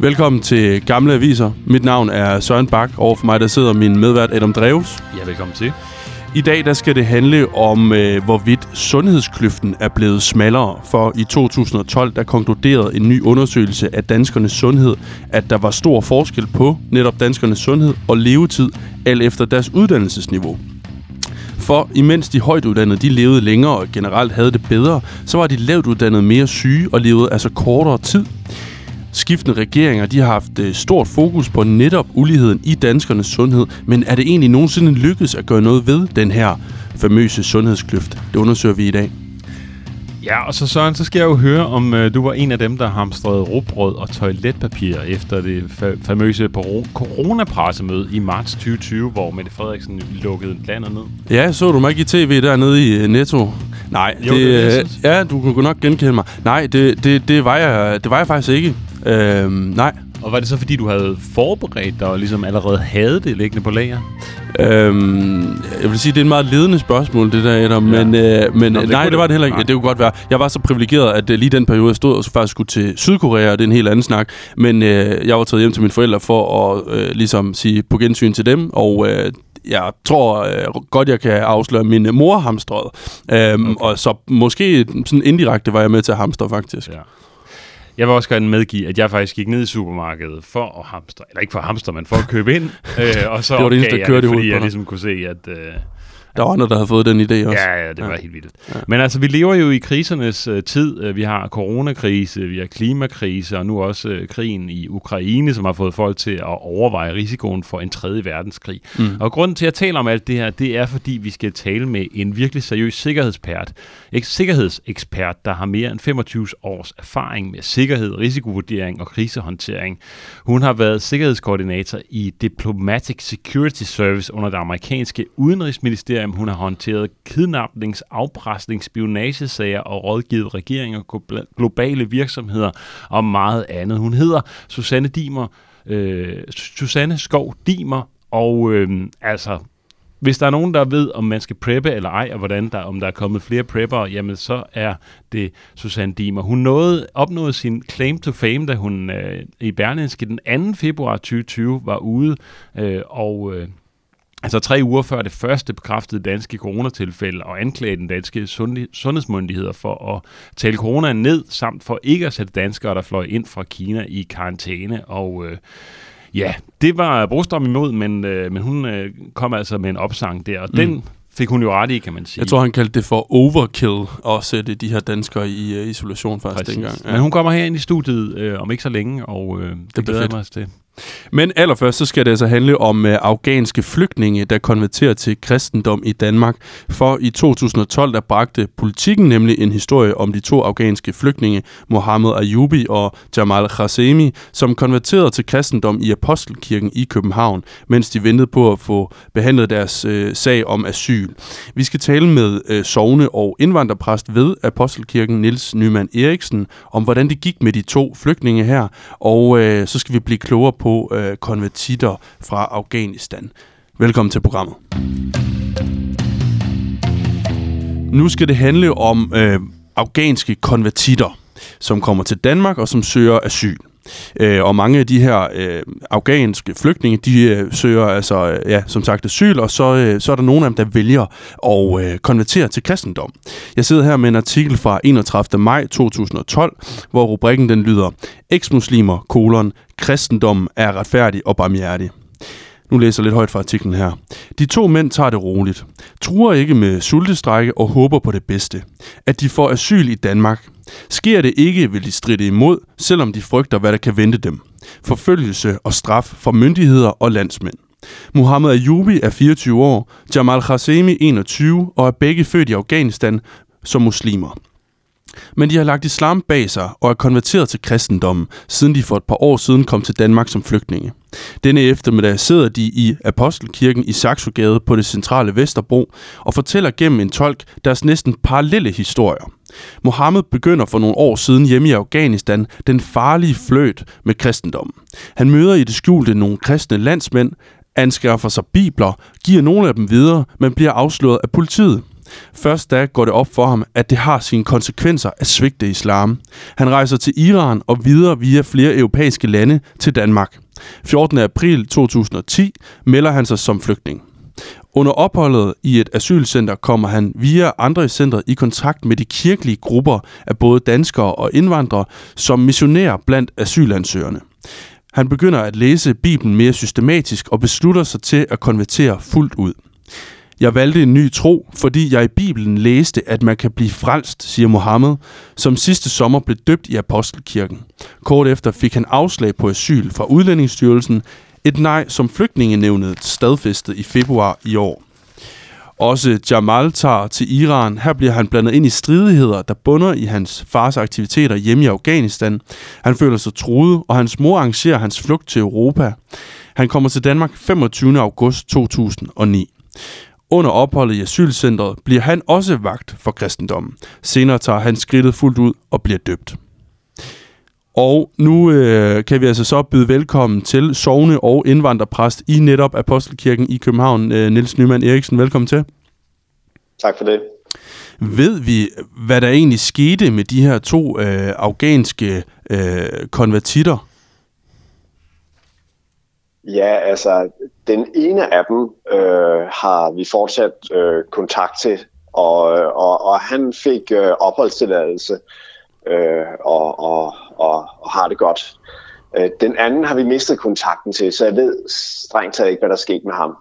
Velkommen til Gamle Aviser. Mit navn er Søren Bak. Over for mig der sidder min medvært Adam Dreves. Ja, velkommen til. I dag der skal det handle om, øh, hvorvidt sundhedskløften er blevet smallere. For i 2012 der konkluderede en ny undersøgelse af danskernes sundhed, at der var stor forskel på netop danskernes sundhed og levetid, alt efter deres uddannelsesniveau. For imens de højt uddannede de levede længere og generelt havde det bedre, så var de lavt uddannede mere syge og levede altså kortere tid. Skiftende regeringer de har haft øh, stort fokus på netop uligheden i danskernes sundhed, men er det egentlig nogensinde lykkedes at gøre noget ved den her famøse sundhedskløft? Det undersøger vi i dag. Ja, og så Søren, så skal jeg jo høre, om øh, du var en af dem, der hamstrede råbrød og toiletpapir efter det fa- famøse coronapressemøde i marts 2020, hvor Mette Frederiksen lukkede landet ned. Ja, så du mig ikke i tv dernede i uh, Netto? Nej, Jo, det, det øh, ja, du kunne nok genkende mig. Nej, det, det, det, var, jeg, det var jeg faktisk ikke. Øhm, nej. Og var det så, fordi du havde forberedt dig og ligesom allerede havde det liggende på lager? Øhm, jeg vil sige, det er en meget ledende spørgsmål, det der, Adam. Ja. Men, øh, men Nå, det nej, det var det- heller ikke. nej. Det kunne godt være. Jeg var så privilegeret, at øh, lige den periode, jeg stod og faktisk skulle til Sydkorea, og det er en helt anden snak. Men øh, jeg var taget hjem til mine forældre for at øh, ligesom sige på gensyn til dem, og øh, jeg tror øh, godt, jeg kan afsløre, min mor hamstrede. Øhm, Okay. Og så måske sådan indirekte var jeg med til at hamstre, faktisk. Ja. Jeg vil også gerne medgive, at jeg faktisk gik ned i supermarkedet for at hamstre, eller ikke for at hamstre, men for at købe ind. øh, og så Det var det eneste, der jeg kørte i fordi jeg ligesom kunne se, at... Øh, Der var andre, der havde fået den idé også. Ja, ja, det var Ja. helt vildt. Ja. Men altså, vi lever jo i krisernes øh, tid. Øh, Vi har coronakrise, vi har klimakrise, og nu også øh, krigen i Ukraine, som har fået folk til at overveje risikoen for en tredje verdenskrig. Mm. Og grunden til at tale om alt det her, det er, fordi vi skal tale med en virkelig seriøs sikkerhedsekspert, ek- sikkerhedsekspert, der har mere end 25 års erfaring med sikkerhed, risikovurdering og krisehåndtering. Hun har været sikkerhedskoordinator i Diplomatic Security Service under det amerikanske udenrigsministerium. Hun har håndteret kidnapnings, afpresning, spionagesager og rådgivet regeringer, globale virksomheder og meget andet. Hun hedder Susanne Dimer, øh, Susanne Skov Dimer, og øh, altså hvis der er nogen, der ved, om man skal preppe eller ej, og hvordan der, om der er kommet flere prepper, jamen så er det Susanne Dimer. Hun nåede, opnåede sin claim to fame, da hun øh, i Berlinske den 2. februar 2020 var ude, øh, og øh, altså tre uger før det første bekræftede danske coronatilfælde, og anklagede den danske sundhe- sundhedsmyndigheder for at tale coronaen ned, samt for ikke at sætte danskere, der fløj ind fra Kina i karantæne, og øh, Ja, det var Brostrøm imod, men, øh, men hun øh, kom altså med en opsang der, og mm. den fik hun jo ret i, kan man sige. Jeg tror, han kaldte det for overkill at sætte de her danskere i uh, isolation faktisk Præcis. dengang. Men hun kommer her ind i studiet øh, om ikke så længe, og øh, det, bliver glæder jeg mig til. Men allerførst så skal det altså handle om uh, afghanske flygtninge, der konverterer til kristendom i Danmark. For i 2012 der bragte politikken nemlig en historie om de to afghanske flygtninge, Mohammed Ayubi og Jamal Khasemi, som konverterede til kristendom i Apostelkirken i København, mens de ventede på at få behandlet deres øh, sag om asyl. Vi skal tale med øh, sovne og indvandrerpræst ved Apostelkirken, Niels Nyman Eriksen, om hvordan det gik med de to flygtninge her, og øh, så skal vi blive klogere på uh, konvertitter fra Afghanistan. Velkommen til programmet. Nu skal det handle om øh, afghanske konvertitter, som kommer til Danmark og som søger asyl. Øh, og mange af de her øh, afghanske flygtninge, de øh, søger altså, øh, ja, som sagt asyl, og så, øh, så er der nogle af dem, der vælger at øh, konvertere til kristendom. Jeg sidder her med en artikel fra 31. maj 2012, hvor rubrikken den lyder, Eksmuslimer, kolon, kristendommen er retfærdig og barmhjertig. Nu læser jeg lidt højt fra artiklen her. De to mænd tager det roligt. Truer ikke med sultestrække og håber på det bedste. At de får asyl i Danmark. Sker det ikke, vil de stride imod, selvom de frygter, hvad der kan vente dem. Forfølgelse og straf fra myndigheder og landsmænd. Mohammed Ayubi er 24 år, Jamal Khasemi 21 og er begge født i Afghanistan som muslimer. Men de har lagt islam bag sig og er konverteret til kristendommen, siden de for et par år siden kom til Danmark som flygtninge. Denne eftermiddag sidder de i Apostelkirken i Saxogade på det centrale Vesterbro og fortæller gennem en tolk deres næsten parallelle historier. Mohammed begynder for nogle år siden hjemme i Afghanistan den farlige fløt med kristendommen. Han møder i det skjulte nogle kristne landsmænd, anskaffer sig bibler, giver nogle af dem videre, men bliver afsløret af politiet. Først da går det op for ham, at det har sine konsekvenser at svigte islam. Han rejser til Iran og videre via flere europæiske lande til Danmark. 14. april 2010 melder han sig som flygtning. Under opholdet i et asylcenter kommer han via andre i centret i kontakt med de kirkelige grupper af både danskere og indvandrere som missionerer blandt asylansøgerne. Han begynder at læse Bibelen mere systematisk og beslutter sig til at konvertere fuldt ud. Jeg valgte en ny tro, fordi jeg i Bibelen læste, at man kan blive frelst, siger Mohammed, som sidste sommer blev døbt i Apostelkirken. Kort efter fik han afslag på asyl fra Udlændingsstyrelsen, et nej, som flygtningenævnet stadfæstede i februar i år. Også Jamal tager til Iran. Her bliver han blandet ind i stridigheder, der bunder i hans fars aktiviteter hjemme i Afghanistan. Han føler sig truet, og hans mor arrangerer hans flugt til Europa. Han kommer til Danmark 25. august 2009. Under opholdet i asylcentret bliver han også vagt for kristendommen. Senere tager han skridtet fuldt ud og bliver døbt. Og nu øh, kan vi altså så byde velkommen til sovne og indvandrerpræst i netop Apostelkirken i København, øh, Niels Nyman Eriksen. Velkommen til. Tak for det. Ved vi, hvad der egentlig skete med de her to øh, afghanske øh, konvertitter? Ja, altså, den ene af dem øh, har vi fortsat øh, kontakt til, og, og, og han fik øh, opholdstilladelse øh, og, og, og, og har det godt. Øh, den anden har vi mistet kontakten til, så jeg ved strengt taget ikke, hvad der er sket med ham.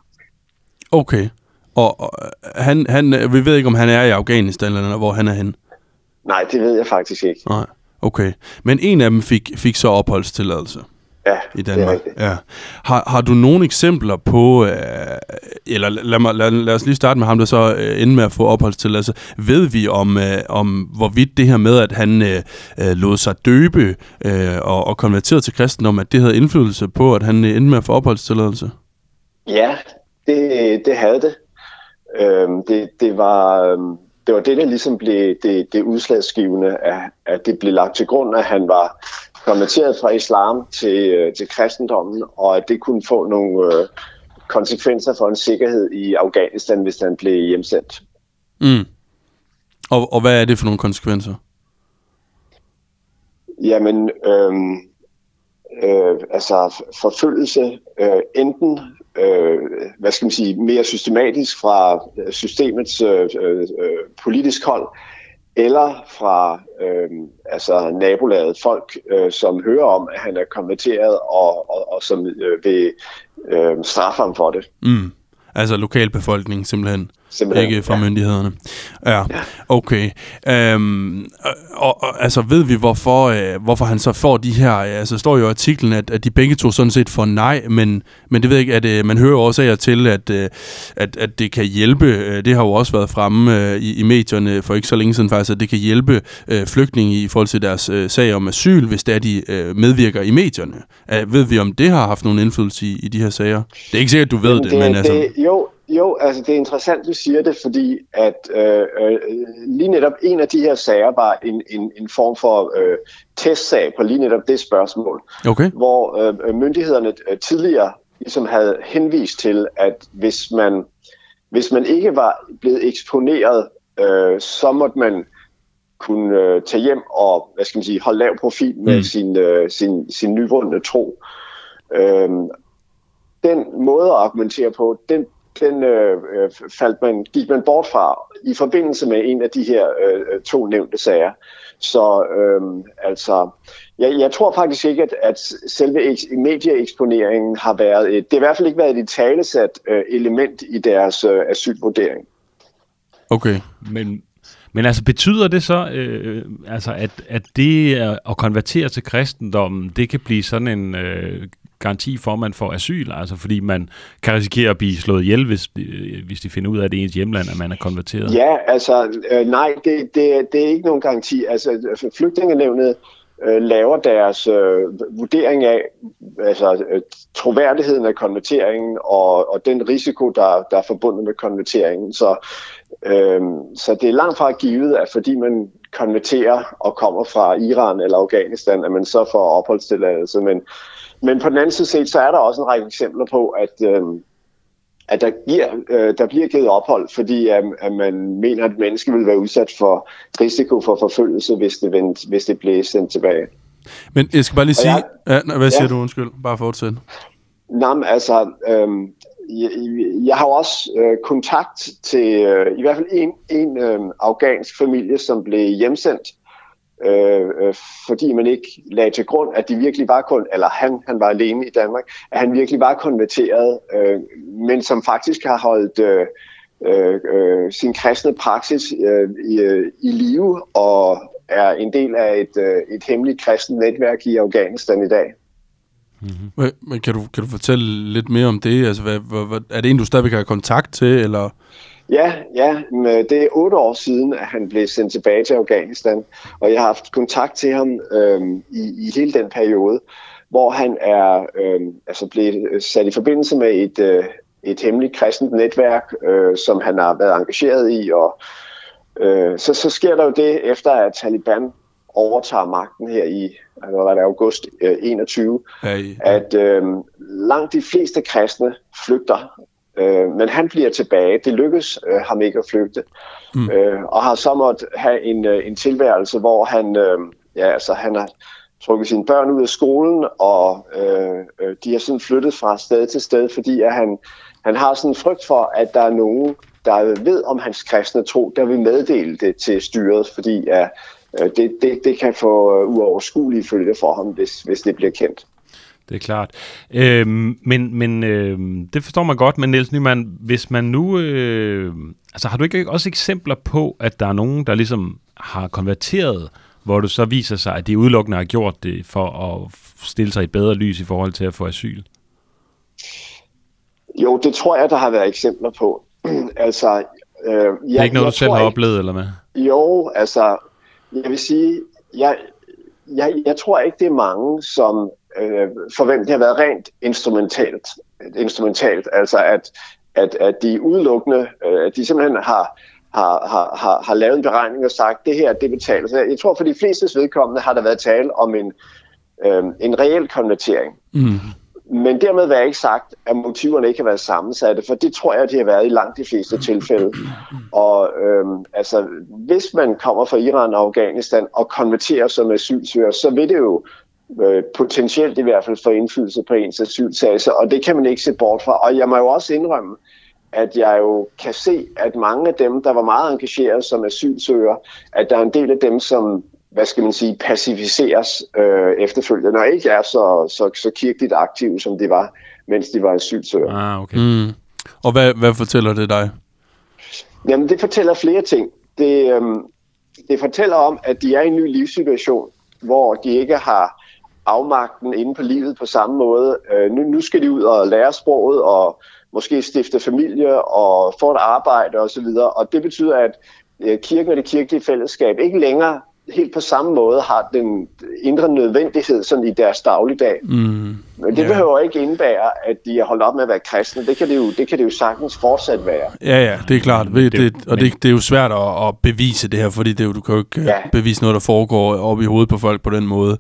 Okay. Og, og han, han, vi ved ikke, om han er i Afghanistan, eller hvor han er henne? Nej, det ved jeg faktisk ikke. Nej, okay. Men en af dem fik, fik så opholdstilladelse? Ja, i Danmark. Det ja. har, har du nogle eksempler på, øh, eller lad, mig, lad, lad os lige starte med ham, der så øh, ender med at få opholdstilladelse. Ved vi om, øh, om hvorvidt det her med, at han øh, øh, lod sig døbe øh, og, og konverterede til kristendom, at det havde indflydelse på, at han øh, endte med at få opholdstilladelse? Ja, det, det havde det. Øhm, det, det var... Øhm det var det, der ligesom blev det, det udslagsgivende, at, at det blev lagt til grund, at han var konverteret fra islam til, øh, til kristendommen, og at det kunne få nogle øh, konsekvenser for en sikkerhed i Afghanistan, hvis han blev hjemsendt. Mm. Og, og hvad er det for nogle konsekvenser? Jamen, øh, øh, altså forfølgelse, øh, enten øh, hvad skal man sige, mere systematisk fra systemets øh, øh, politisk hold, eller fra øh, altså nabolaget folk, øh, som hører om, at han er konverteret, og, og, og som øh, vil øh, straffe ham for det. Mm. Altså lokalbefolkningen simpelthen. Simpelthen, ikke fra ja. myndighederne. Ja, okay. Øhm, og, og, altså ved vi, hvorfor, øh, hvorfor han så får de her... Altså står jo i artiklen, at, at de begge to sådan set får nej, men, men det ved jeg ikke, at øh, man hører også af til, at, øh, at, at det kan hjælpe. Øh, det har jo også været fremme øh, i, i medierne for ikke så længe siden faktisk, at det kan hjælpe øh, flygtninge i forhold til deres øh, sag om asyl, hvis det er, de øh, medvirker i medierne. Øh, ved vi, om det har haft nogen indflydelse i, i de her sager? Det er ikke sikkert, du ved det, det men altså... Det, jo, jo, altså det er interessant, du siger det, fordi at øh, øh, lige netop en af de her sager var en, en, en form for øh, testsag på lige netop det spørgsmål, okay. hvor øh, myndighederne øh, tidligere ligesom havde henvist til, at hvis man, hvis man ikke var blevet eksponeret, øh, så måtte man kunne øh, tage hjem og hvad skal man sige, holde lav profil med mm. sin, øh, sin, sin nyvundne tro. Øh, den måde at argumentere på, den den øh, øh, faldt man, gik man bort fra i forbindelse med en af de her øh, to nævnte sager. Så øh, altså, jeg, jeg tror faktisk ikke, at, at selve medieeksponeringen har været et, det har i hvert fald ikke været et talesat øh, element i deres øh, asylvurdering. Okay. Men, men altså betyder det så, øh, altså at, at det at konvertere til kristendommen, det kan blive sådan en øh, garanti for, at man får asyl, altså fordi man kan risikere at blive slået ihjel, hvis, øh, hvis de finder ud af, at det er ens hjemland, at man er konverteret? Ja, altså øh, nej, det, det, det er ikke nogen garanti. Altså flygtningenevnet øh, laver deres øh, vurdering af altså, øh, troværdigheden af konverteringen og, og den risiko, der, der er forbundet med konverteringen. Så, øh, så det er langt fra givet, at fordi man konverterer og kommer fra Iran eller Afghanistan, at man så får opholdstilladelse. Men men på den anden side set, så er der også en række eksempler på, at, øh, at der, giver, øh, der bliver givet ophold, fordi at, at man mener, at mennesker vil være udsat for risiko for forfølgelse, hvis det, vendt, hvis det bliver sendt tilbage. Men jeg skal bare lige sige... Jeg, ja, hvad siger ja. du? Undskyld. Bare fortsæt. Nej, altså... Øh, jeg, jeg har også øh, kontakt til øh, i hvert fald en, en øh, afghansk familie, som blev hjemsendt, øh, øh, fordi man ikke lagde til grund, at de virkelig var kun, eller han, han var alene i Danmark, at han virkelig var konverteret, øh, men som faktisk har holdt øh, øh, øh sin kristne praksis øh, i, øh, i live og er en del af et, øh, et hemmeligt kristent netværk i Afghanistan i dag. Mm-hmm. Men kan du, kan du fortælle lidt mere om det? Altså, hvad, hvad, er det en, du stadigvæk har kontakt til, eller... Ja, ja, det er otte år siden, at han blev sendt tilbage til Afghanistan, og jeg har haft kontakt til ham øhm, i, i hele den periode, hvor han er øhm, altså blevet sat i forbindelse med et, øh, et hemmeligt kristent netværk, øh, som han har været engageret i, og øh, så, så sker der jo det, efter at Taliban overtager magten her i altså, var det august øh, 21, hey, hey. at øh, langt de fleste kristne flygter, øh, men han bliver tilbage. Det lykkes øh, ham ikke at flygte, mm. øh, og har så måttet have en, øh, en tilværelse, hvor han, øh, ja, altså, han har trukket sine børn ud af skolen, og øh, øh, de har sådan flyttet fra sted til sted, fordi at han, han har sådan en frygt for, at der er nogen, der ved om hans kristne tro, der vil meddele det til styret, fordi at Øh, det, det, det kan få øh, uoverskuelige følger for ham, hvis, hvis det bliver kendt. Det er klart. Øhm, men men øhm, det forstår man godt, men Niels Nyman, hvis man nu... Øh, altså har du ikke også eksempler på, at der er nogen, der ligesom har konverteret, hvor det så viser sig, at de udelukkende har gjort det for at stille sig i bedre lys i forhold til at få asyl? Jo, det tror jeg, der har været eksempler på. altså, øh, jeg, det er ikke noget, du selv har ikke, oplevet, eller hvad? Jo, altså, jeg vil sige, jeg, jeg, jeg tror ikke, det er mange, som øh, for hvem det har været rent instrumentalt. instrumentalt altså at, at, at de udelukkende, øh, at de simpelthen har, har, har, har, har lavet en beregning og sagt, det her, det betaler sig. Jeg tror, for de flestes vedkommende har der været tale om en, øh, en reel konvertering. Mm. Men dermed var ikke sagt, at motiverne ikke har været sammensatte, for det tror jeg, de har været i langt de fleste tilfælde. Og øhm, altså, hvis man kommer fra Iran og Afghanistan og konverterer som asylsøger, så vil det jo øh, potentielt i hvert fald få indflydelse på ens asylsag, og det kan man ikke se bort fra. Og jeg må jo også indrømme, at jeg jo kan se, at mange af dem, der var meget engageret som asylsøger, at der er en del af dem, som hvad skal man sige, pacificeres øh, efterfølgende, og ikke er så, så, så kirkeligt aktive, som de var, mens de var asylsøgere. Ah, okay. Mm. Og hvad, hvad fortæller det dig? Jamen, det fortæller flere ting. Det, øhm, det fortæller om, at de er i en ny livssituation, hvor de ikke har afmagten inde på livet på samme måde. Øh, nu, nu skal de ud og lære sproget, og måske stifte familie, og få et arbejde osv., og, og det betyder, at øh, kirken og det kirkelige fællesskab ikke længere helt på samme måde har den indre nødvendighed sådan i deres dagligdag. Mm. Men det ja. behøver ikke indebære, at de er holdt op med at være kristne. Det kan det jo, det kan det jo sagtens fortsat være. Ja, ja, det er klart. Det, det, og det, det er jo svært at, at bevise det her, fordi det jo, du kan jo ikke ja. bevise noget, der foregår op i hovedet på folk på den måde.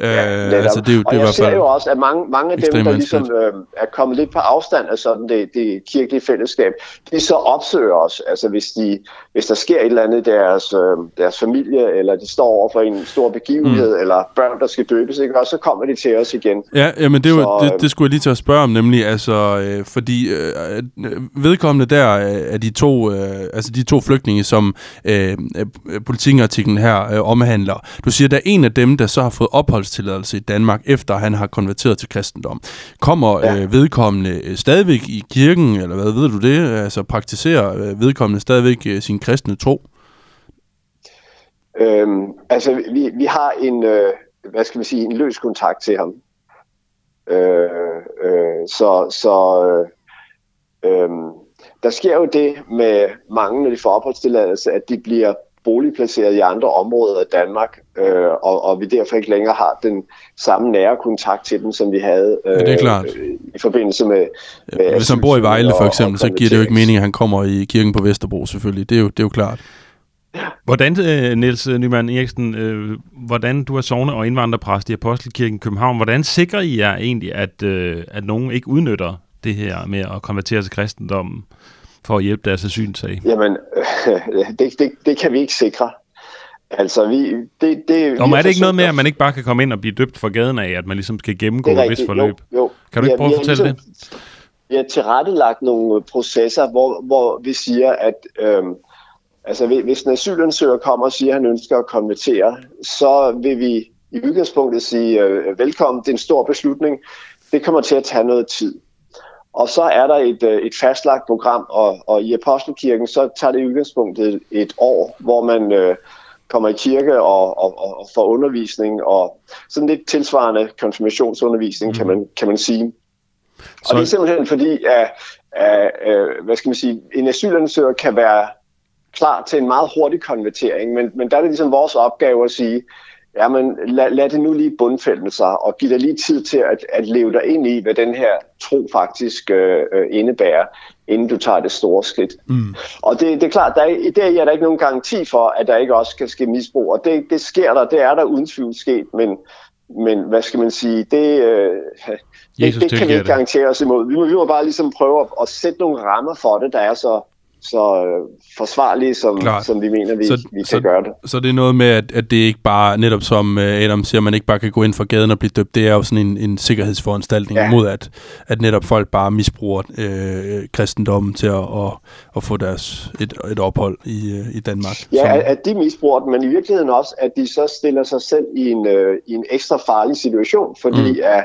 Ja, uh, altså, det er jo, og det er jeg ser jo også, at mange, mange af dem, der ligesom øh, er kommet lidt på afstand af sådan det, det kirkelige fællesskab, de så opsøger os. Altså hvis, de, hvis der sker et eller andet i deres, øh, deres familie, eller de står over for en stor begivenhed, mm. eller børn, der skal døbes, ikke? og så kommer de til os igen. Ja, jamen det, er jo, så, det, det skulle jeg lige til at spørge om, nemlig, altså, øh, fordi øh, vedkommende der af de to, øh, altså de to flygtninge, som øh, politikartiklen her øh, omhandler, du siger, der er en af dem, der så har fået opholdstilladelse i Danmark, efter han har konverteret til kristendom. Kommer ja. øh, vedkommende øh, stadigvæk i kirken, eller hvad ved du det? Altså praktiserer øh, vedkommende stadigvæk øh, sin kristne tro? Øhm, altså, vi, vi har en, øh, hvad skal man sige, en løs kontakt til ham. Øh, øh, så så øh, øh, der sker jo det med mange, når de får opholdstilladelse, at de bliver boligplaceret i andre områder af Danmark, øh, og, og vi derfor ikke længere har den samme nære kontakt til dem, som vi havde øh, ja, det er klart. Øh, i forbindelse med... med ja, hvis han bor i Vejle for eksempel, så giver det jo ikke mening, at han kommer i kirken på Vesterbro selvfølgelig. Det er jo, det er jo klart. Hvordan, øh, Niels Nyman Eriksen, øh, hvordan du er sovne og indvandrerpræst i Apostelkirken København, hvordan sikrer I jer egentlig, at, øh, at nogen ikke udnytter det her med at konvertere til kristendommen for at hjælpe deres asylsag? Jamen, det, det, det kan vi ikke sikre. Altså, vi, det, det, Nå, men er det ikke noget med, at man ikke bare kan komme ind og blive døbt for gaden af, at man ligesom skal gennemgå et vist forløb? Jo, jo. Kan du ikke ja, prøve at fortælle ligesom, det? Vi har tilrettelagt nogle processer, hvor, hvor vi siger, at øhm, altså, hvis en asylansøger kommer og siger, at han ønsker at konvertere, så vil vi i udgangspunktet sige, øh, velkommen, det er en stor beslutning. Det kommer til at tage noget tid. Og så er der et, øh, et fastlagt program, og, og i Apostelkirken, så tager det i udgangspunktet et år, hvor man øh, kommer i kirke og, og, og får undervisning, og sådan lidt tilsvarende konfirmationsundervisning, mm. kan, man, kan man sige. Så... Og det er simpelthen fordi, at, at, at hvad skal man sige, en asylansøger kan være klar til en meget hurtig konvertering, men, men der er det ligesom vores opgave at sige, jamen lad, lad det nu lige bundfælde sig, og giv dig lige tid til at, at leve dig ind i, hvad den her tro faktisk øh, øh, indebærer, inden du tager det store skridt. Mm. Og det, det er klart, der er, dag er der ikke nogen garanti for, at der ikke også skal ske misbrug, og det, det sker der, det er der uden tvivl sket, men, men hvad skal man sige, det, øh, det, det kan vi ikke garantere os imod. Vi må, vi må bare ligesom prøve at, at sætte nogle rammer for det, der er så så øh, forsvarlige, som, som vi mener, vi, så, vi kan så, gøre det. Så det er noget med, at, at det ikke bare, netop som øh, Adam siger, man ikke bare kan gå ind for gaden og blive døbt, det er jo sådan en, en sikkerhedsforanstaltning ja. mod, at, at netop folk bare misbruger øh, kristendommen til at, at, at få deres et, et ophold i, øh, i Danmark. Ja, som, at de misbruger den, men i virkeligheden også, at de så stiller sig selv i en, øh, i en ekstra farlig situation, fordi mm. at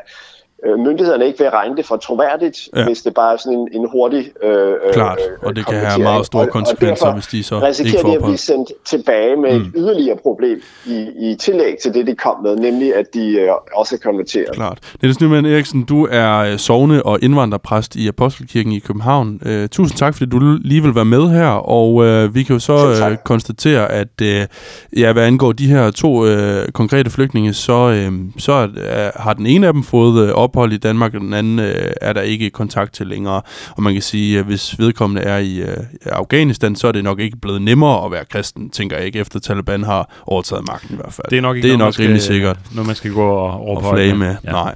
øh, myndighederne ikke vil regne det for troværdigt, ja. hvis det bare er sådan en, en hurtig øh, Klart, og det kan have meget store konsekvenser, og, og hvis de så risikerer ikke de at blive sendt tilbage med mm. et yderligere problem i, i tillæg til det, de kom med, nemlig at de øh, også er konverteret. Klart. Niels Nyman Eriksen, du er øh, sovne og indvandrerpræst i Apostelkirken i København. Uh, tusind tak, fordi du lige vil være med her, og uh, vi kan jo så uh, konstatere, at uh, ja, hvad angår de her to uh, konkrete flygtninge, så, uh, så uh, har den ene af dem fået uh, ophold i Danmark, og den anden øh, er der ikke kontakt til længere. Og man kan sige, at hvis vedkommende er i øh, Afghanistan, så er det nok ikke blevet nemmere at være kristen, tænker jeg ikke, efter Taliban har overtaget magten i hvert fald. Det er nok ikke det er nok skal, rimelig sikkert. Når man skal gå og, og flage med. Ja. Nej.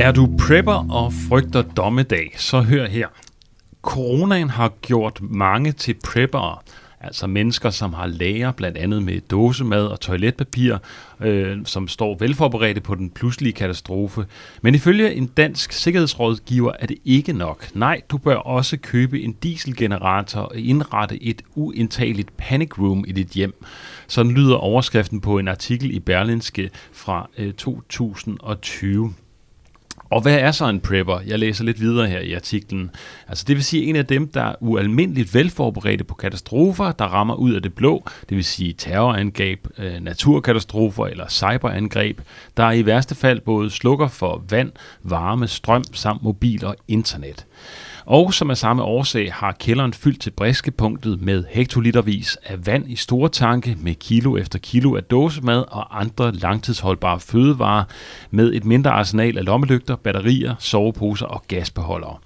Er du prepper og frygter dommedag, så hør her. Coronaen har gjort mange til preppere, Altså mennesker, som har lager blandt andet med dåsemad og toiletpapir, øh, som står velforberedte på den pludselige katastrofe. Men ifølge en dansk sikkerhedsrådgiver er det ikke nok. Nej, du bør også købe en dieselgenerator og indrette et uindtageligt panic room i dit hjem. Sådan lyder overskriften på en artikel i Berlinske fra øh, 2020. Og hvad er så en prepper? Jeg læser lidt videre her i artiklen. Altså det vil sige en af dem, der er ualmindeligt velforberedte på katastrofer, der rammer ud af det blå, det vil sige terrorangreb, øh, naturkatastrofer eller cyberangreb, der i værste fald både slukker for vand, varme, strøm samt mobil og internet. Og som af samme årsag har kælderen fyldt til briskepunktet med hektolitervis af vand i store tanke med kilo efter kilo af dåsemad og andre langtidsholdbare fødevarer med et mindre arsenal af lommelygter, batterier, soveposer og gasbeholdere.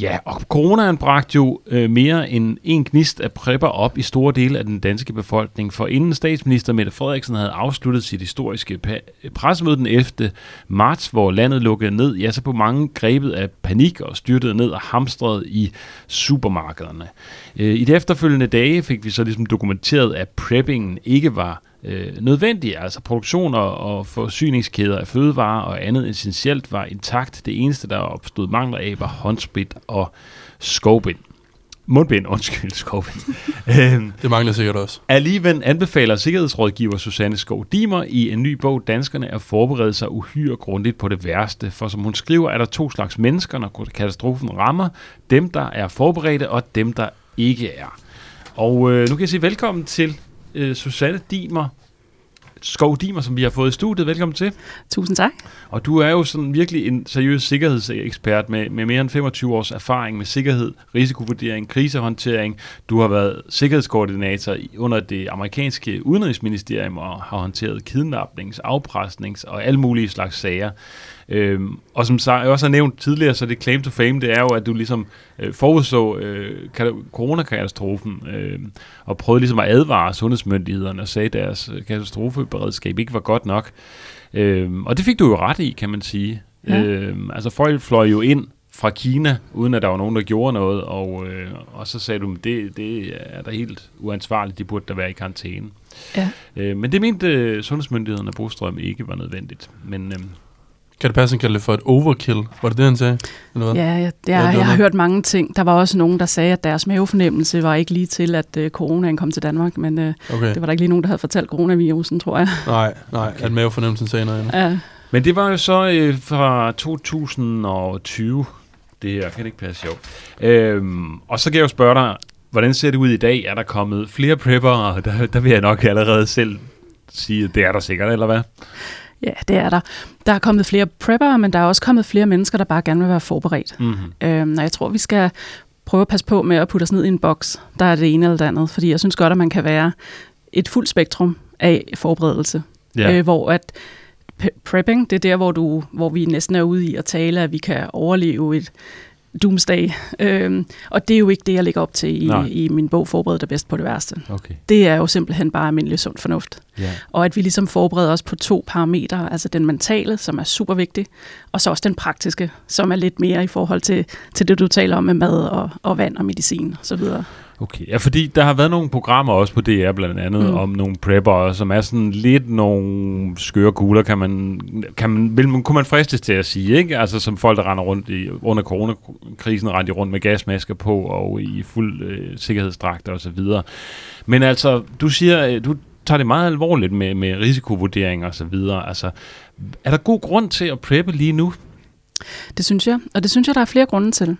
Ja, og coronaen bragte jo øh, mere end en gnist af prepper op i store dele af den danske befolkning, for inden statsminister Mette Frederiksen havde afsluttet sit historiske pressemøde den 11. marts, hvor landet lukkede ned, ja, så på mange grebet af panik og styrtede ned og hamstrede i supermarkederne. Øh, I de efterfølgende dage fik vi så ligesom dokumenteret, at preppingen ikke var øh, nødvendige. Altså produktion og, og forsyningskæder af fødevarer og andet essentielt var intakt. Det eneste, der opstod mangler af, var håndsprit og skovbind. Mundbind, undskyld, skovbind. Øhm, det mangler sikkert også. Alligevel anbefaler sikkerhedsrådgiver Susanne Skov Dimer i en ny bog, Danskerne at forberede sig uhyre grundigt på det værste. For som hun skriver, er der to slags mennesker, når katastrofen rammer. Dem, der er forberedte, og dem, der ikke er. Og øh, nu kan jeg sige velkommen til øh, Susanne Dimer, Skov Dimer, som vi har fået i studiet. Velkommen til. Tusind tak. Og du er jo sådan virkelig en seriøs sikkerhedsekspert med, med mere end 25 års erfaring med sikkerhed, risikovurdering, krisehåndtering. Du har været sikkerhedskoordinator under det amerikanske udenrigsministerium og har håndteret kidnapnings, afpresnings og alle mulige slags sager. Øhm, og som jeg også har nævnt tidligere, så det claim to fame, det er jo, at du ligesom øh, forudså øh, coronakatastrofen øh, og prøvede ligesom at advare sundhedsmyndighederne og sagde, at deres øh, katastrofeberedskab ikke var godt nok. Øhm, og det fik du jo ret i, kan man sige. Ja. Øh, altså folk fløj jo ind fra Kina, uden at der var nogen, der gjorde noget, og, øh, og så sagde du, det, det er da helt uansvarligt, de burde da være i karantæne. Ja. Øh, men det mente øh, sundhedsmyndighederne af Brostrøm ikke var nødvendigt. Men øh, Kan det passe, han kalde det for et overkill? Var det det, han sagde? Eller hvad? Ja, jeg, Ja, jeg, det var jeg har hørt mange ting. Der var også nogen, der sagde, at deres mavefornemmelse var ikke lige til, at øh, coronaen kom til Danmark, men øh, Okay. det var der ikke lige nogen, der havde fortalt coronavirusen, tror jeg. Nej, nej, okay. at mavefornemmelsen sagde noget andet. Ja, Men det var jo så øh, fra 2020, det her, kan det ikke passe sjovt. Øhm, og så kan jeg jo spørge dig, hvordan ser det ud i dag? Er der kommet flere preppere? Der, der vil jeg nok allerede selv sige, at det er der sikkert, eller hvad? Ja, det er der. Der er kommet flere preppere, men der er også kommet flere mennesker, der bare gerne vil være forberedt. Mm-hmm. Øhm, og jeg tror, vi skal prøve at passe på med at putte os ned i en boks, der er det ene eller det andet. Fordi jeg synes godt, at man kan være et fuldt spektrum af forberedelse. Ja. øh, hvor at prepping, det er der, hvor, du, hvor vi næsten er ude i at tale, at vi kan overleve et doomsday. Øhm, og det er jo ikke det, jeg lægger op til i, Nej. i min bog Forbered dig bedst på det værste. Okay. Det er jo simpelthen bare almindelig sund fornuft. Ja. Og at vi ligesom forbereder os på to parametre, altså den mentale, som er super vigtig, og så også den praktiske, som er lidt mere i forhold til, til det, du taler om med mad og, og vand og medicin osv. Okay, ja, fordi der har været nogle programmer også på DR blandt andet, mm. Om nogle prepper, som er sådan lidt nogle skøre kugler, kan man, kan man, vil man, kunne man fristes til at sige, ikke? Altså som folk, der render rundt i, under coronakrisen, rendte rundt med gasmasker på og i fuld øh, sikkerhedsdragter så videre. Men altså, du siger, øh, du tager det meget alvorligt med, med risikovurdering og så videre. Altså, er der god grund til at preppe lige nu? Det synes jeg, og det synes jeg, der er flere grunde til.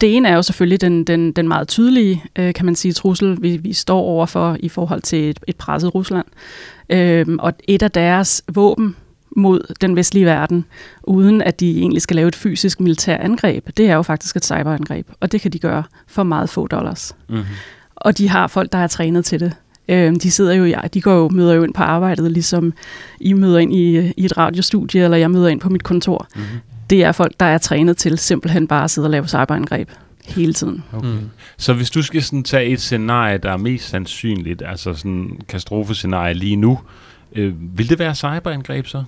Det ene er jo selvfølgelig den, den, den meget tydelige, øh, kan man sige, trussel, vi, vi står overfor i forhold til et, et presset Rusland. Øhm, og et af deres våben mod den vestlige verden, uden at de egentlig skal lave et fysisk militær angreb, det er jo faktisk et cyberangreb, og det kan de gøre for meget få dollars. Mm-hmm. Og de har folk, der er trænet til det. Øhm, de sidder jo, ja, de går jo, møder jo ind på arbejdet, ligesom I møder ind i, i et radiostudie, eller jeg møder ind på mit kontor. Mm-hmm. Det er folk, der er trænet til simpelthen bare at sidde og lave cyberangreb hele tiden. Okay. Mm. Mm. Så hvis du skal sådan tage et scenarie, der er mest sandsynligt, altså sådan en katastrofescenarie lige nu, øh, vil det være cyberangreb så?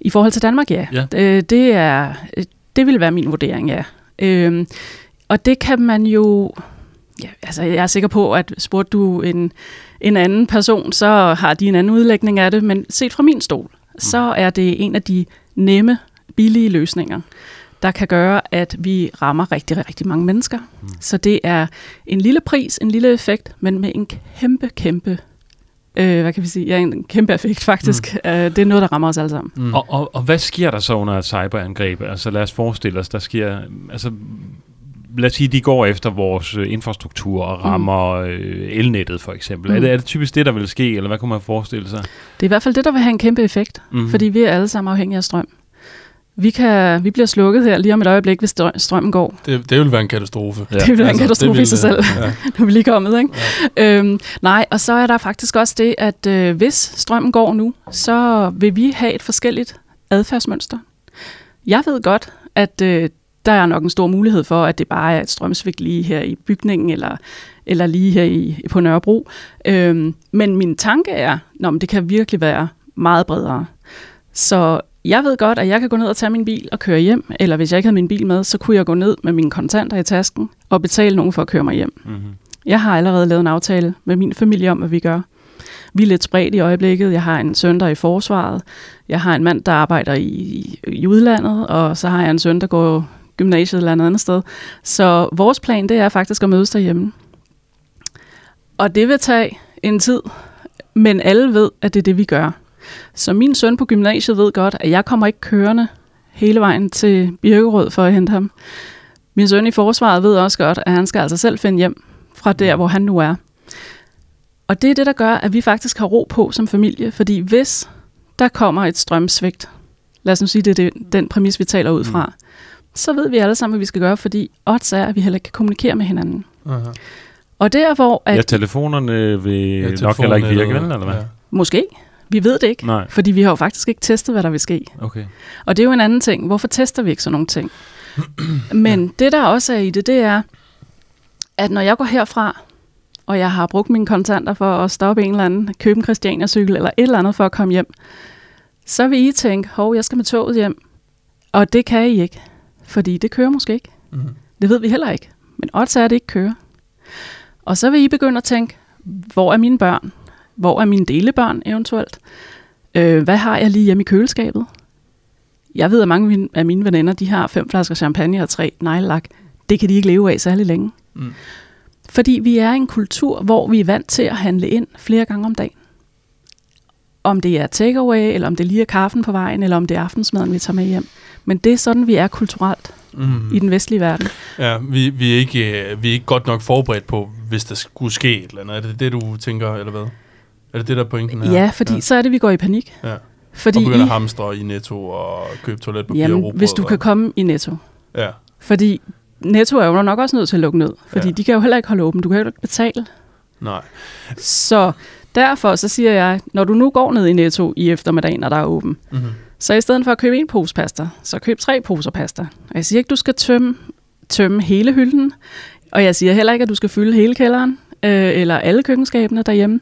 I forhold til Danmark, ja. Ja. Øh, det, er, øh, det vil være min vurdering, ja. Øhm, og det kan man jo... Ja, altså, jeg er sikker på, at spurgte du en, en anden person, så har de en anden udlægning af det, men set fra min stol, så er det en af de nemme, billige løsninger, der kan gøre, at vi rammer rigtig, rigtig mange mennesker. Mm. Så det er en lille pris, en lille effekt, men med en kæmpe, kæmpe, øh, hvad kan vi sige, ja, en kæmpe effekt faktisk. Mm. Øh, det er noget, der rammer os alle sammen. Mm. Og, og, og hvad sker der så under et cyberangreb? Altså lad os forestille os, der sker... Altså, lad os sige, de går efter vores øh, infrastruktur og rammer øh, elnettet for eksempel. Mm. Er, Mm. det, er det typisk det, der vil ske, eller hvad kunne man forestille sig? Det er i hvert fald det, der vil have en kæmpe effekt, mm. fordi vi er alle sammen afhængige af strøm. Vi, kan, vi bliver slukket her lige om et øjeblik, hvis strø- strømmen går. Det, det vil være en katastrofe. Ja. Det vil være en Altså, katastrofe det i sig selv. Ja. Nu er vi lige kommet, ikke? Ja. Øhm, nej, og så er der faktisk også det, at øh, hvis strømmen går nu, så vil vi have et forskelligt adfærdsmønster. Jeg ved godt, at øh, der er nok en stor mulighed for, at det bare er et strømsvigt lige her i bygningen, eller, eller lige her i, på Nørrebro. Øhm, men min tanke er, at det kan virkelig være meget bredere. Så jeg ved godt, at jeg kan gå ned og tage min bil og køre hjem, eller hvis jeg ikke havde min bil med, så kunne jeg gå ned med mine kontanter i tasken og betale nogen for at køre mig hjem. Mm-hmm. Jeg har allerede lavet en aftale med min familie om, hvad vi gør. Vi er lidt spredt i øjeblikket. Jeg har en søn, der er i forsvaret. Jeg har en mand, der arbejder i, i, i udlandet, og så har jeg en søn, der går gymnasiet eller andet andet sted. Så vores plan, det er faktisk at mødes derhjemme. Og det vil tage en tid, men alle ved, at det er det, vi gør. Så min søn på gymnasiet ved godt, at jeg kommer ikke kørende hele vejen til Birkerød for at hente ham. Min søn i forsvaret ved også godt, at han skal altså selv finde hjem fra der, hvor han nu er. Og det er det, der gør, at vi faktisk har ro på som familie, fordi hvis der kommer et strømsvigt, lad os nu sige, det er den præmis, vi taler ud fra, mm. så ved vi alle sammen, hvad vi skal gøre, fordi odds er, at vi heller ikke kan kommunikere med hinanden. Aha. Og der, hvor at, Ja, telefonerne vil Ja, ja, nok heller ikke virke, vel, eller hvad? Ja. måske, vi ved det ikke, Nej, fordi vi har jo faktisk ikke testet, hvad der vil ske. okay. Og det er jo en anden ting. Hvorfor tester vi ikke sådan nogle ting? Men det, der også er i det, det er, at når jeg går herfra, og jeg har brugt mine kontanter for at stoppe en eller anden, købe en Christiania-cykel eller et eller andet for at komme hjem, så vil I tænke, hov, jeg skal med toget hjem. Og det kan I ikke, fordi det kører måske ikke. Mm. Det ved vi heller ikke. Men odds er, at det ikke kører. Og så vil I begynde at tænke, hvor er mine børn? Hvor er mine delebørn eventuelt? Øh, hvad har jeg lige hjemme i køleskabet? Jeg ved, at mange af mine, veninder, de har fem flasker champagne og tre nejlak. Det kan de ikke leve af særlig længe. Mm. Fordi vi er i en kultur, hvor vi er vant til at handle ind flere gange om dagen. Om det er takeaway, eller om det lige er kaffen på vejen, eller om det er aftensmaden, vi tager med hjem. Men det er sådan, vi er kulturelt Mm. i den vestlige verden. Ja, vi, vi, er ikke, øh, vi er ikke godt nok forberedt på, hvis der skulle ske et eller andet. Er det det, du tænker, eller hvad? Er det det, der er pointen her? Ja, fordi ja. så er det, vi går i panik. Ja. Fordi og begynder I, at hamstre i Netto og købe toiletpapir og jamen, rugbrød hvis du og- kan komme i Netto. Ja. Fordi Netto er jo nok også nødt til at lukke ned. Fordi Ja. ja. de kan jo heller ikke holde åben. Du kan jo ikke betale. Nej. Så derfor så siger jeg, når du nu går ned i Netto i eftermiddagen, når der er åben, Mm-hmm. så i stedet for at købe en pose pasta, så køb tre poser pasta. Og jeg siger ikke, du skal tømme, tømme hele hylden, og jeg siger heller ikke, at du skal fylde hele kælderen, øh, eller alle køkkenskabene derhjemme.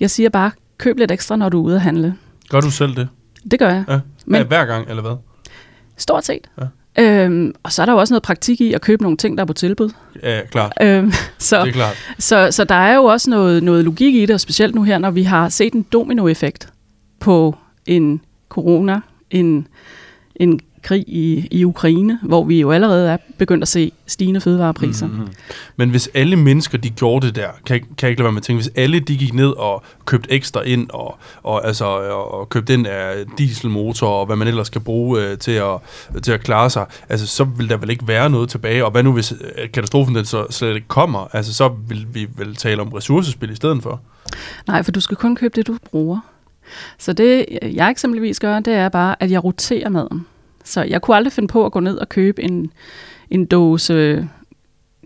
Jeg siger bare, køb lidt ekstra, når du er ude at handle. Gør du selv det? Det gør jeg. Ja. Men... Ja. Hver gang, eller hvad? Stort set. Ja. Øhm, og så er der jo også noget praktik i at købe nogle ting, der er på tilbud. Ja, klart. Øhm, så, Det er klart. så, så der er jo også noget, noget logik i det, og specielt nu her, når vi har set en dominoeffekt på en corona, en, en krig i, i Ukraine, hvor vi jo allerede er begyndt at se stigende fødevarepriser. Mm-hmm. Men hvis alle mennesker, de gjorde det der, kan, kan jeg ikke lade være med at tænke, hvis alle de gik ned og købte ekstra ind, og, og, altså, og, købte ind af dieselmotor, og hvad man ellers kan bruge øh, til, at, til at klare sig, altså, så vil der vel ikke være noget tilbage. Og hvad nu, hvis øh, katastrofen den så slet ikke kommer? Altså, så vil vi vel tale om ressourcespil i stedet for. Nej, for du skal kun købe det, du bruger. Så det, jeg eksempelvis gør, det er bare, at jeg roterer maden. Så jeg kunne aldrig finde på at gå ned og købe en, en dåse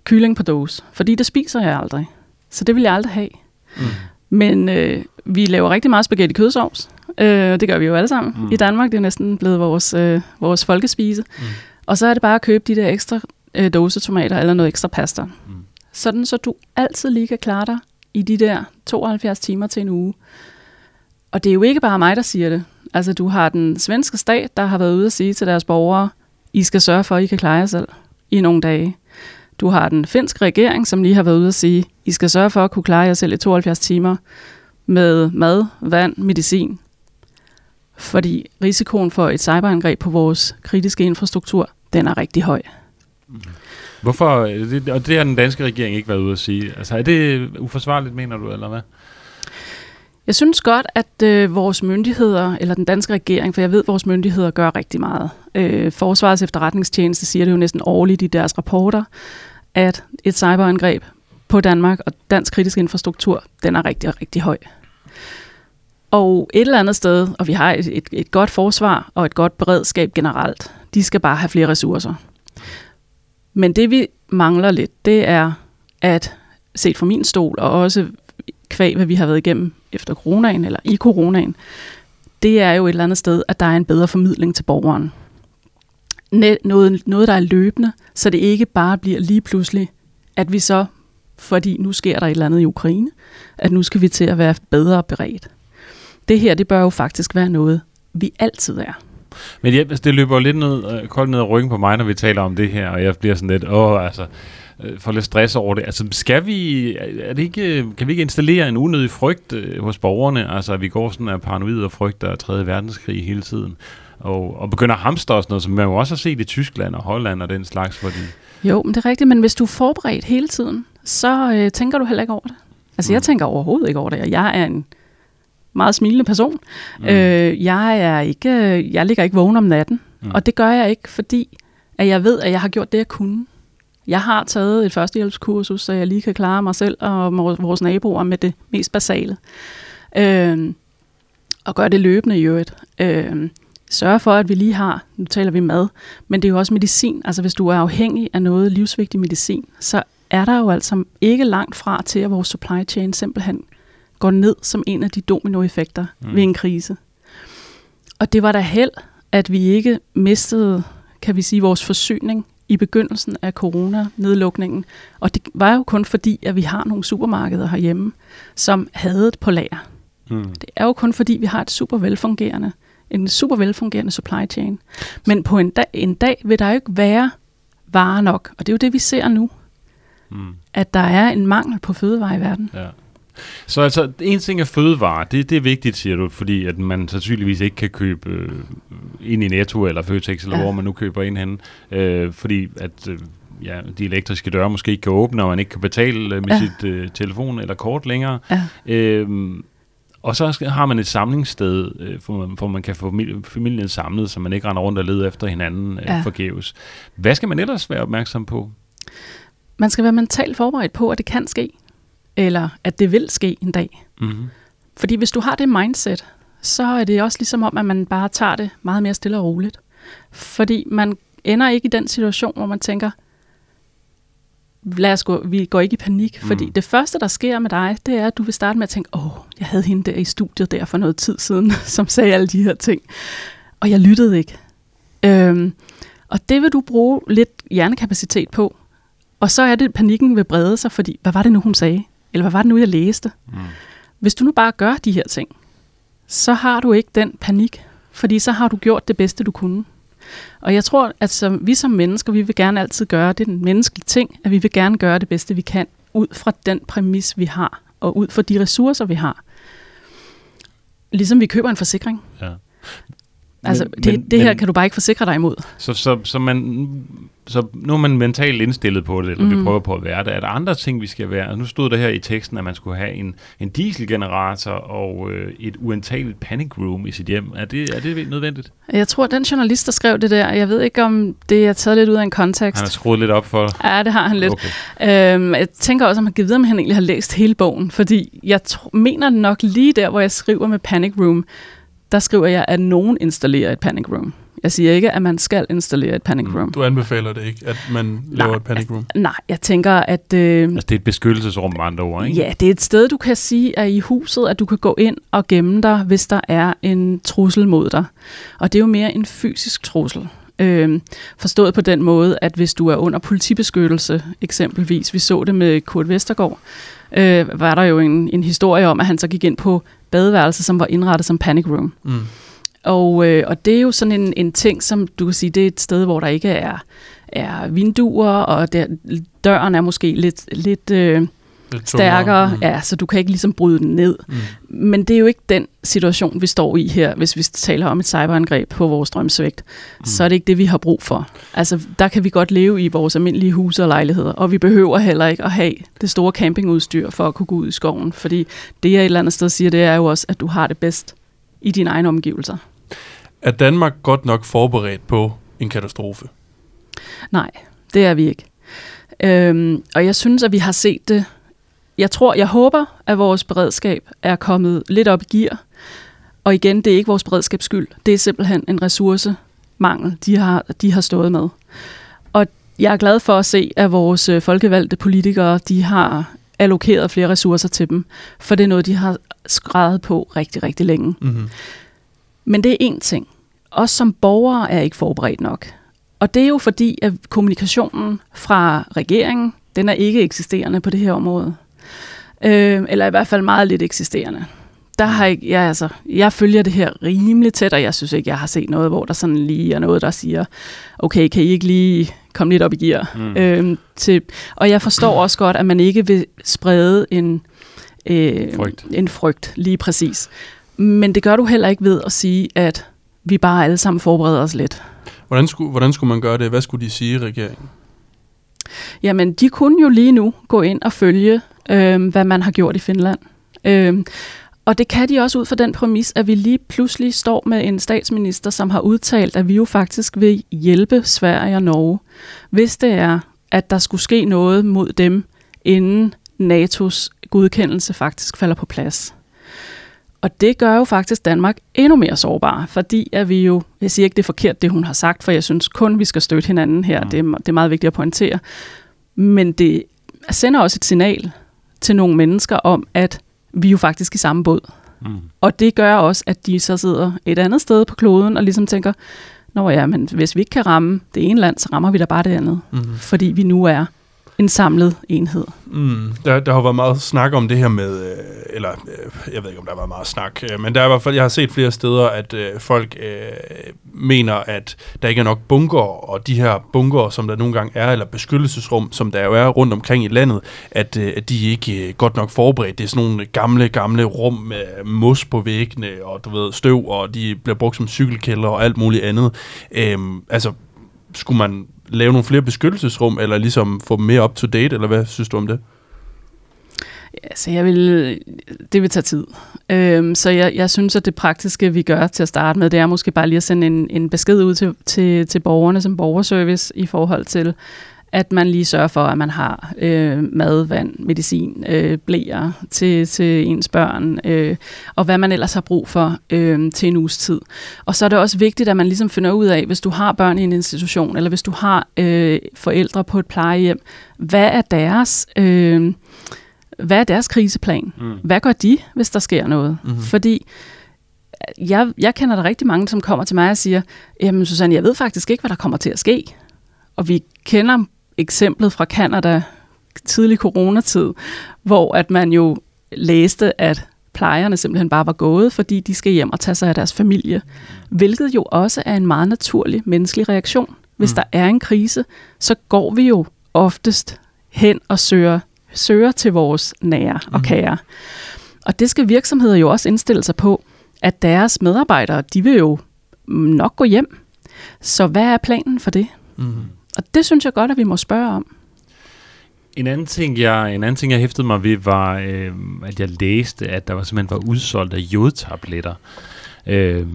kylling på dåse, fordi det spiser jeg aldrig. Så det vil jeg aldrig have. Mm. Men øh, vi laver rigtig meget spaghetti kødsovs. Øh, det gør vi jo alle sammen Mm. i Danmark. Det er næsten blevet vores, øh, vores folkespise. Mm. Og så er det bare at købe de der ekstra øh, dåsetomater eller noget ekstra pasta. Mm. Sådan så du altid lige kan klare dig i de der 72 timer til en uge. Og det er jo ikke bare mig, der siger det. Altså, du har den svenske stat, der har været ude at sige til deres borgere, I skal sørge for, at I kan klare jer selv i nogle dage. Du har den finske regering, som lige har været ude at sige, I skal sørge for at kunne klare jer selv i 72 timer med mad, vand, medicin. Fordi risikoen for et cyberangreb på vores kritiske infrastruktur, den er rigtig høj. Mm-hmm. Hvorfor, øh, det, og det har den danske regering ikke været ude at sige. Altså er det uforsvarligt, mener du, eller hvad? Jeg synes godt, at øh, vores myndigheder, eller den danske regering, for jeg ved, at vores myndigheder gør rigtig meget. Øh, Forsvarets efterretningstjeneste siger det jo næsten årligt i deres rapporter, at et cyberangreb på Danmark og dansk kritisk infrastruktur, den er rigtig, rigtig høj. Og et eller andet sted, og vi har et, et, et godt forsvar og et godt beredskab generelt, de skal bare have flere ressourcer. Men det vi mangler lidt, det er at set fra min stol, og også kvæg, hvad vi har været igennem efter coronaen, eller i coronaen, det er jo et eller andet sted, at der er en bedre formidling til borgeren. Noget, noget, der er løbende, så det ikke bare bliver lige pludselig, at vi så, fordi nu sker der et eller andet i Ukraine, at nu skal vi til at være bedre beredt. Det her, det bør jo faktisk være noget, vi altid er. Men ja, altså, det løber jo lidt ned, øh, koldt ned ad ryggen på mig, når vi taler om det her, og jeg bliver sådan lidt, åh, altså, øh, får lidt stress over det. Altså, skal vi, er det ikke, kan vi ikke installere en unødig frygt øh, hos borgerne? Altså, at vi går sådan af paranoid og frygter 3. verdenskrig hele tiden, og, og begynder at hamstre og sådan noget, som man jo også har set i Tyskland og Holland og den slags, fordi... Jo, men det er rigtigt, men hvis du er forberedt hele tiden, så øh, tænker du heller ikke over det. Altså, mm. jeg tænker overhovedet ikke over det, og jeg er en meget smilende person. Mm. Øh, jeg er ikke, jeg ligger ikke vågen om natten, mm. og det gør jeg ikke, fordi at jeg ved, at jeg har gjort det, jeg kunne. Jeg har taget et førstehjælpskursus, så jeg lige kan klare mig selv og vores naboer med det mest basale. Øh, og gør det løbende i øvrigt. Øh, sørge for, at vi lige har, nu taler vi mad, men det er jo også medicin. Altså hvis du er afhængig af noget livsvigtig medicin, så er der jo altså ikke langt fra til, at vores supply chain simpelthen går ned som en af de dominoeffekter mm. ved en krise. Og det var da held, at vi ikke mistede, kan vi sige, vores forsyning i begyndelsen af corona-nedlukningen. Og det var jo kun fordi, at vi har nogle supermarkeder herhjemme, som havde det på lager. Mm. Det er jo kun fordi, vi har et super velfungerende en super velfungerende supply chain. Men på en dag, en dag vil der jo ikke være varer nok, og det er jo det, vi ser nu, Mm. at der er en mangel på fødevarer i verden. Ja. Så altså, en ting er fødevarer, det, det er vigtigt, siger du, fordi at man sandsynligvis ikke kan købe øh, ind i Netto eller Føtex, eller Ja. hvor man nu køber ind henne, øh, fordi at øh, ja, de elektriske døre måske ikke kan åbne, og man ikke kan betale øh, med Ja. sit øh, telefon eller kort længere. Ja. Øhm, og så har man et samlingssted, øh, hvor, man, hvor man kan få familien, samlet, så man ikke render rundt og leder efter hinanden øh, ja. forgæves. Hvad skal man ellers være opmærksom på? Man skal være mentalt forberedt på, at det kan ske, eller at det vil ske en dag. Mm-hmm. Fordi hvis du har det mindset, så er det også ligesom om, at man bare tager det meget mere stille og roligt. Fordi man ender ikke i den situation, hvor man tænker, lad os gå, vi går ikke i panik. Mm. Fordi det første, der sker med dig, det er, at du vil starte med at tænke, åh, jeg havde hende der i studiet der for noget tid siden, som sagde alle de her ting. Og jeg lyttede ikke. Øhm, og det vil du bruge lidt hjernekapacitet på. Og så er det, at panikken vil brede sig, fordi, hvad var det nu, hun sagde? Eller hvad var det nu, jeg læste? Mm. Hvis du nu bare gør de her ting, så har du ikke den panik, fordi så har du gjort det bedste, du kunne. Og jeg tror, at som, vi som mennesker, vi vil gerne altid gøre, det er den menneskelige ting, at vi vil gerne gøre det bedste, vi kan, ud fra den præmis, vi har, og ud fra de ressourcer, vi har. Ligesom vi køber en forsikring. Ja. Altså, Men- det, men- det her men- kan du bare ikke forsikre dig imod. Så, så, så, man, så nu er man mentalt indstillet på det, eller mm. vi prøver på at være det. Er der andre ting, vi skal være? Nu stod der her i teksten, at man skulle have en, en dieselgenerator og øh, et uantageligt panic room i sit hjem. Er det, er det nødvendigt? Jeg tror, at den journalist, der skrev det der, jeg ved ikke, om det er taget lidt ud af en kontekst. Han har skruet lidt op for... Ja, det har han lidt. Okay. Øhm, jeg tænker også, om han kan vide, om han egentlig har læst hele bogen, fordi jeg mener nok lige der, hvor jeg skriver med Panic Room, der skriver jeg, at nogen installerer et Panic Room. Jeg siger ikke, at man skal installere et Panic Mm. Room. Du anbefaler det ikke, at man laver et panic room? Nej, jeg tænker, at øh, Altså, det er et beskyttelsesrum med andre ord, ikke? ja, det er et sted, du kan sige, at i huset, at du kan gå ind og gemme dig, hvis der er en trussel mod dig. Og det er jo mere en fysisk trussel. Øh, forstået på den måde, at hvis du er under politibeskyttelse, eksempelvis, vi så det med Kurt Vestergaard, øh, var der jo en, en historie om, at han så gik ind på badeværelset, som var indrettet som panic room. Mm. Og, øh, og det er jo sådan en, en ting, som du kan sige, det er et sted, hvor der ikke er, er vinduer, og der, døren er måske lidt, lidt øh, Lidt stærkere, tungere. mm. ja, så du kan ikke ligesom bryde den ned. Mm. Men det er jo ikke den situation, vi står i her, hvis vi taler om et cyberangreb på vores strømsvigt. Mm. Så er det ikke det, vi har brug for. Altså, der kan vi godt leve i vores almindelige huse og lejligheder, og vi behøver heller ikke at have det store campingudstyr for at kunne gå ud i skoven. Fordi det, jeg et eller andet sted siger, det er jo også, at du har det bedst i dine egne omgivelser. Er Danmark godt nok forberedt på en katastrofe? Nej, det er vi ikke. Øhm, og jeg synes, at vi har set det. Jeg tror, jeg håber, at vores beredskab er kommet lidt op i gear. Og igen, det er ikke vores beredskabs skyld. Det er simpelthen en ressourcemangel, de har, de har stået med. Og jeg er glad for at se, at vores øh, folkevalgte politikere, de har allokeret flere ressourcer til dem. For det er noget, de har skrevet på rigtig, rigtig længe. Mm-hmm. Men det er én ting. Os som borgere er ikke forberedt nok. Og det er jo fordi, at kommunikationen fra regeringen, den er ikke eksisterende på det her område. Øh, eller i hvert fald meget lidt eksisterende. Der har jeg, jeg, altså, jeg følger det her rimelig tæt, og jeg synes ikke, jeg har set noget, hvor der sådan lige er noget, der siger, okay, kan I ikke lige komme lidt op i gear? Mm. Mm. Øh, til, og jeg forstår også godt, at man ikke vil sprede en, øh, Frygt. en frygt, lige præcis. Men det gør du heller ikke ved at sige, at vi bare alle sammen forbereder os lidt. Hvordan, skulle, hvordan skulle man gøre det? Hvad skulle de sige, regeringen? Jamen, de kunne jo lige nu gå ind og følge, øh, hvad man har gjort i Finland. Øh, og det kan de også ud fra den præmis, at vi lige pludselig står med en statsminister, som har udtalt, at vi jo faktisk vil hjælpe Sverige og Norge, hvis det er, at der skulle ske noget mod dem, inden NATO's godkendelse faktisk falder på plads. Og det gør jo faktisk Danmark endnu mere sårbar, fordi at vi jo, jeg siger ikke, det er forkert, det hun har sagt, for jeg synes kun, vi skal støtte hinanden her. Mm. Det, er, det er meget vigtigt at pointere. Men det sender også et signal til nogle mennesker om, at vi er jo faktisk i samme båd. Mm. Og det gør også, at de så sidder et andet sted på kloden og ligesom tænker, Nå ja, men hvis vi ikke kan ramme det ene land, så rammer vi da bare det andet. Mm-hmm. Fordi vi nu er en samlet enhed. Mm, der, der har været meget snak om det her med, øh, eller øh, jeg ved ikke, om der har været meget snak, øh, men der er i hvert fald, jeg har set flere steder, at øh, folk øh, mener, at der ikke er nok bunker, og de her bunker, som der nogle gange er, eller beskyttelsesrum, som der jo er rundt omkring i landet, at, øh, at de ikke øh, godt nok forberedt. Det er sådan nogle gamle, gamle rum med mos på væggene, og du ved, støv, og de bliver brugt som cykelkælder og alt muligt andet. Øh, altså, skulle man lave nogle flere beskyttelsesrum, eller ligesom få dem mere up to date, eller hvad synes du om det? Altså, jeg vil, det vil tage tid. Øhm, så jeg, jeg synes, at det praktiske, vi gør til at starte med, det er måske bare lige at sende en, en besked ud til, til, til borgerne som borgerservice i forhold til, at man lige sørger for, at man har øh, mad, vand, medicin, øh, blæer til, til ens børn, øh, og hvad man ellers har brug for øh, til en uges tid. Og så er det også vigtigt, at man ligesom finder ud af, hvis du har børn i en institution, eller hvis du har øh, forældre på et plejehjem, hvad er deres... Øh, hvad er deres kriseplan? Mm. Hvad gør de, hvis der sker noget? Mm-hmm. Fordi jeg, jeg kender der rigtig mange, som kommer til mig og siger, jamen Susanne, jeg ved faktisk ikke, hvad der kommer til at ske. Og vi kender eksemplet fra Kanada, tidlig coronatid, hvor at man jo læste, at plejerne simpelthen bare var gået, fordi de skal hjem og tage sig af deres familie. Hvilket jo også er en meget naturlig menneskelig reaktion. Hvis mm. der er en krise, så går vi jo oftest hen og søger, søger til vores nære og mm. kære. Og det skal virksomheder jo også indstille sig på, at deres medarbejdere, de vil jo nok gå hjem. Så hvad er planen for det? Mm. Og det synes jeg godt, at vi må spørge om. En anden ting, jeg, en anden ting, jeg hæftede mig ved, var, øh, at jeg læste, at der var simpelthen var udsolgt af jodtabletter øh,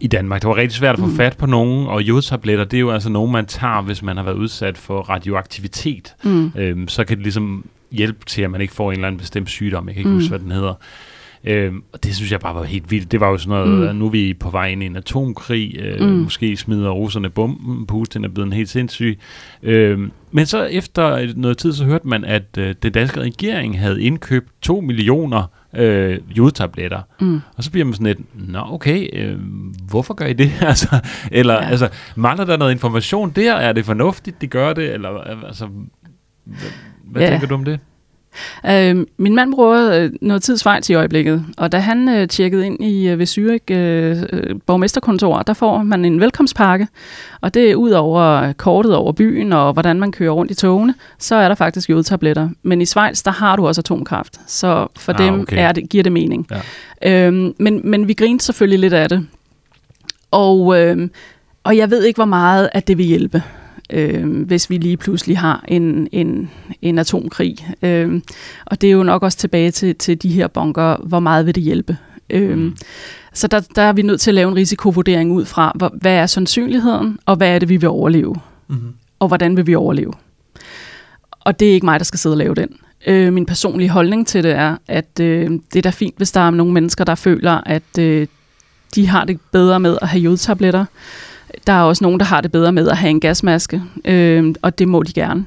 i Danmark. Det var rigtig svært at få mm. fat på nogen, og jodtabletter, det er jo altså nogen, man tager, hvis man har været udsat for radioaktivitet. Mm. Øh, så kan det ligesom hjælpe til, at man ikke får en eller anden bestemt sygdom. Jeg kan ikke mm. huske, hvad den hedder. Øhm, og det synes jeg bare var helt vildt. Det var jo sådan noget, mm. nu er vi på vej ind i en atomkrig, øh, mm. måske smider russerne bomben, Putin er blevet helt sindssyg. Øhm, men så efter noget tid, så hørte man, at øh, den danske regering havde indkøbt 2 millioner øh, jodtabletter. Mm. Og så bliver man sådan lidt, nå okay, øh, hvorfor gør I det? altså, eller ja. altså, mangler der noget information der? Er det fornuftigt, de gør det? Eller altså, hvad, hvad ja. tænker du om det? Øh, min mand bruger øh, noget tid Schweiz i øjeblikket, og da han øh, tjekkede ind i øh, ved Zürich øh, øh, borgmesterkontor, der får man en velkomstpakke, og det er ud over kortet over byen og hvordan man kører rundt i togene, så er der faktisk jodtabletter. Men i Schweiz, der har du også atomkraft, så for ah, dem okay. er det, giver det mening. Ja. Øh, men, men vi grinte selvfølgelig lidt af det. Og, øh, og jeg ved ikke, hvor meget at det vil hjælpe øh, hvis vi lige pludselig har en, en, en atomkrig. Øh, og det er jo nok også tilbage til, til de her bunker, hvor meget vil det hjælpe? Øh, mm. Så der, der er vi nødt til at lave en risikovurdering ud fra, hvor, hvad er sandsynligheden, og hvad er det, vi vil overleve? Mm. Og hvordan vil vi overleve? Og det er ikke mig, der skal sidde og lave den. Øh, min personlige holdning til det er, at øh, det er da fint, hvis der er nogle mennesker, der føler, at øh, de har det bedre med at have jodtabletter. Der er også nogen, der har det bedre med at have en gasmaske, øh, og det må de gerne.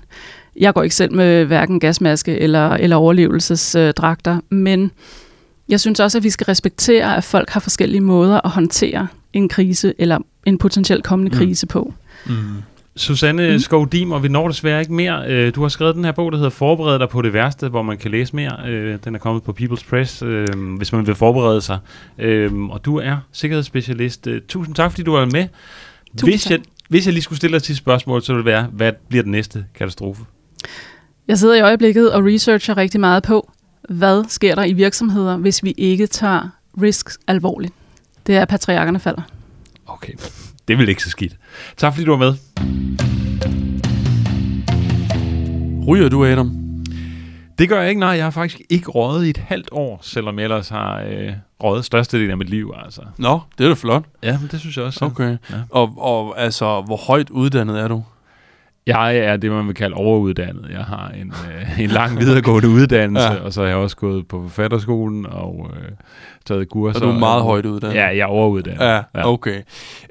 Jeg går ikke selv med hverken gasmaske eller, eller overlevelsesdragter, men jeg synes også, at vi skal respektere, at folk har forskellige måder at håndtere en krise eller en potentielt kommende mm. krise på. Mm. Susanne mm. Skov og vi når desværre ikke mere. Øh, du har skrevet den her bog, der hedder Forbered dig på det værste, hvor man kan læse mere. Øh, den er kommet på People's Press, øh, hvis man vil forberede sig. Og du er sikkerhedsspecialist. Tusind tak, fordi du var med. Hvis jeg, hvis jeg lige skulle stille dig til spørgsmål, så ville det være, hvad bliver den næste katastrofe? Jeg sidder i øjeblikket og researcher rigtig meget på, hvad sker der i virksomheder, hvis vi ikke tager risks alvorligt. Det er, at patriarkerne falder. Okay, det vil ikke så skidt. Tak fordi du var med. Ryger du, Adam? Det gør jeg ikke, nej. Jeg har faktisk ikke røget i et halvt år, selvom jeg ellers har øh, røget størstedelen af mit liv. Altså. Nå, det er da flot. Ja, men det synes jeg også. Okay. Ja. Og, og altså, hvor højt uddannet er du? Jeg er det, man vil kalde overuddannet. Jeg har en, øh, en lang videregående uddannelse, ja. og så har jeg også gået på forfatterskolen og øh, taget kurser. Og du er meget og, højt uddannet? Ja, jeg er overuddannet. Ja, ja. okay.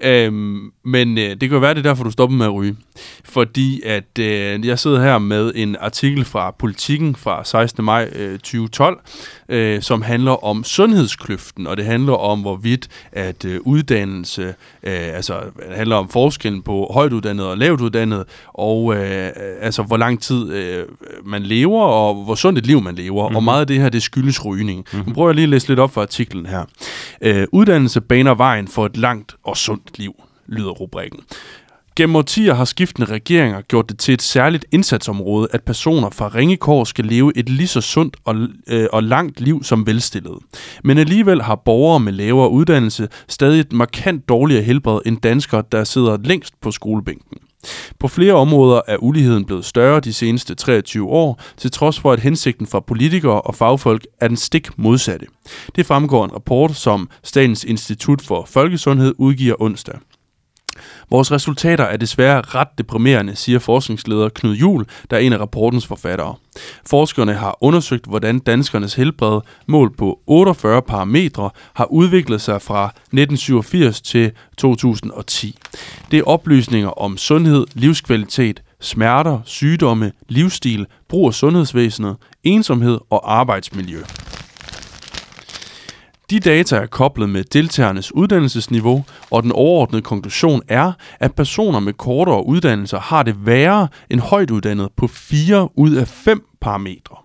Øhm, men øh, det kan jo være, det er derfor, du stopper med at ryge. Fordi at øh, jeg sidder her med en artikel fra Politiken fra 16. maj øh, 2012, øh, som handler om sundhedskløften, og det handler om, hvorvidt at øh, uddannelse, øh, altså det handler om forskellen på højt uddannet og lavt uddannet, og øh, altså hvor lang tid øh, man lever, og hvor sundt et liv man lever. Mm-hmm. Og meget af det her, det skyldes rygning. Mm-hmm. Nu prøver jeg lige at læse lidt op for artiklen her. Øh, uddannelse baner vejen for et langt og sundt liv, lyder rubrikken. Gennem årtier har skiftende regeringer gjort det til et særligt indsatsområde, at personer fra ringekår skal leve et lige så sundt og, øh, og langt liv som velstillede. Men alligevel har borgere med lavere uddannelse stadig et markant dårligere helbred end danskere, der sidder længst på skolebænken. På flere områder er uligheden blevet større de seneste 23 år, til trods for at hensigten fra politikere og fagfolk er den stik modsatte. Det fremgår en rapport, som Statens Institut for Folkesundhed udgiver onsdag. Vores resultater er desværre ret deprimerende, siger forskningsleder Knud Jul, der er en af rapportens forfattere. Forskerne har undersøgt, hvordan danskernes helbred, målt på 48 parametre, har udviklet sig fra 1987 til 2010. Det er oplysninger om sundhed, livskvalitet, smerter, sygdomme, livsstil, brug af sundhedsvæsenet, ensomhed og arbejdsmiljø. De data er koblet med deltagernes uddannelsesniveau, og den overordnede konklusion er, at personer med kortere uddannelser har det værre end højt uddannet på 4 ud af 5 parametre.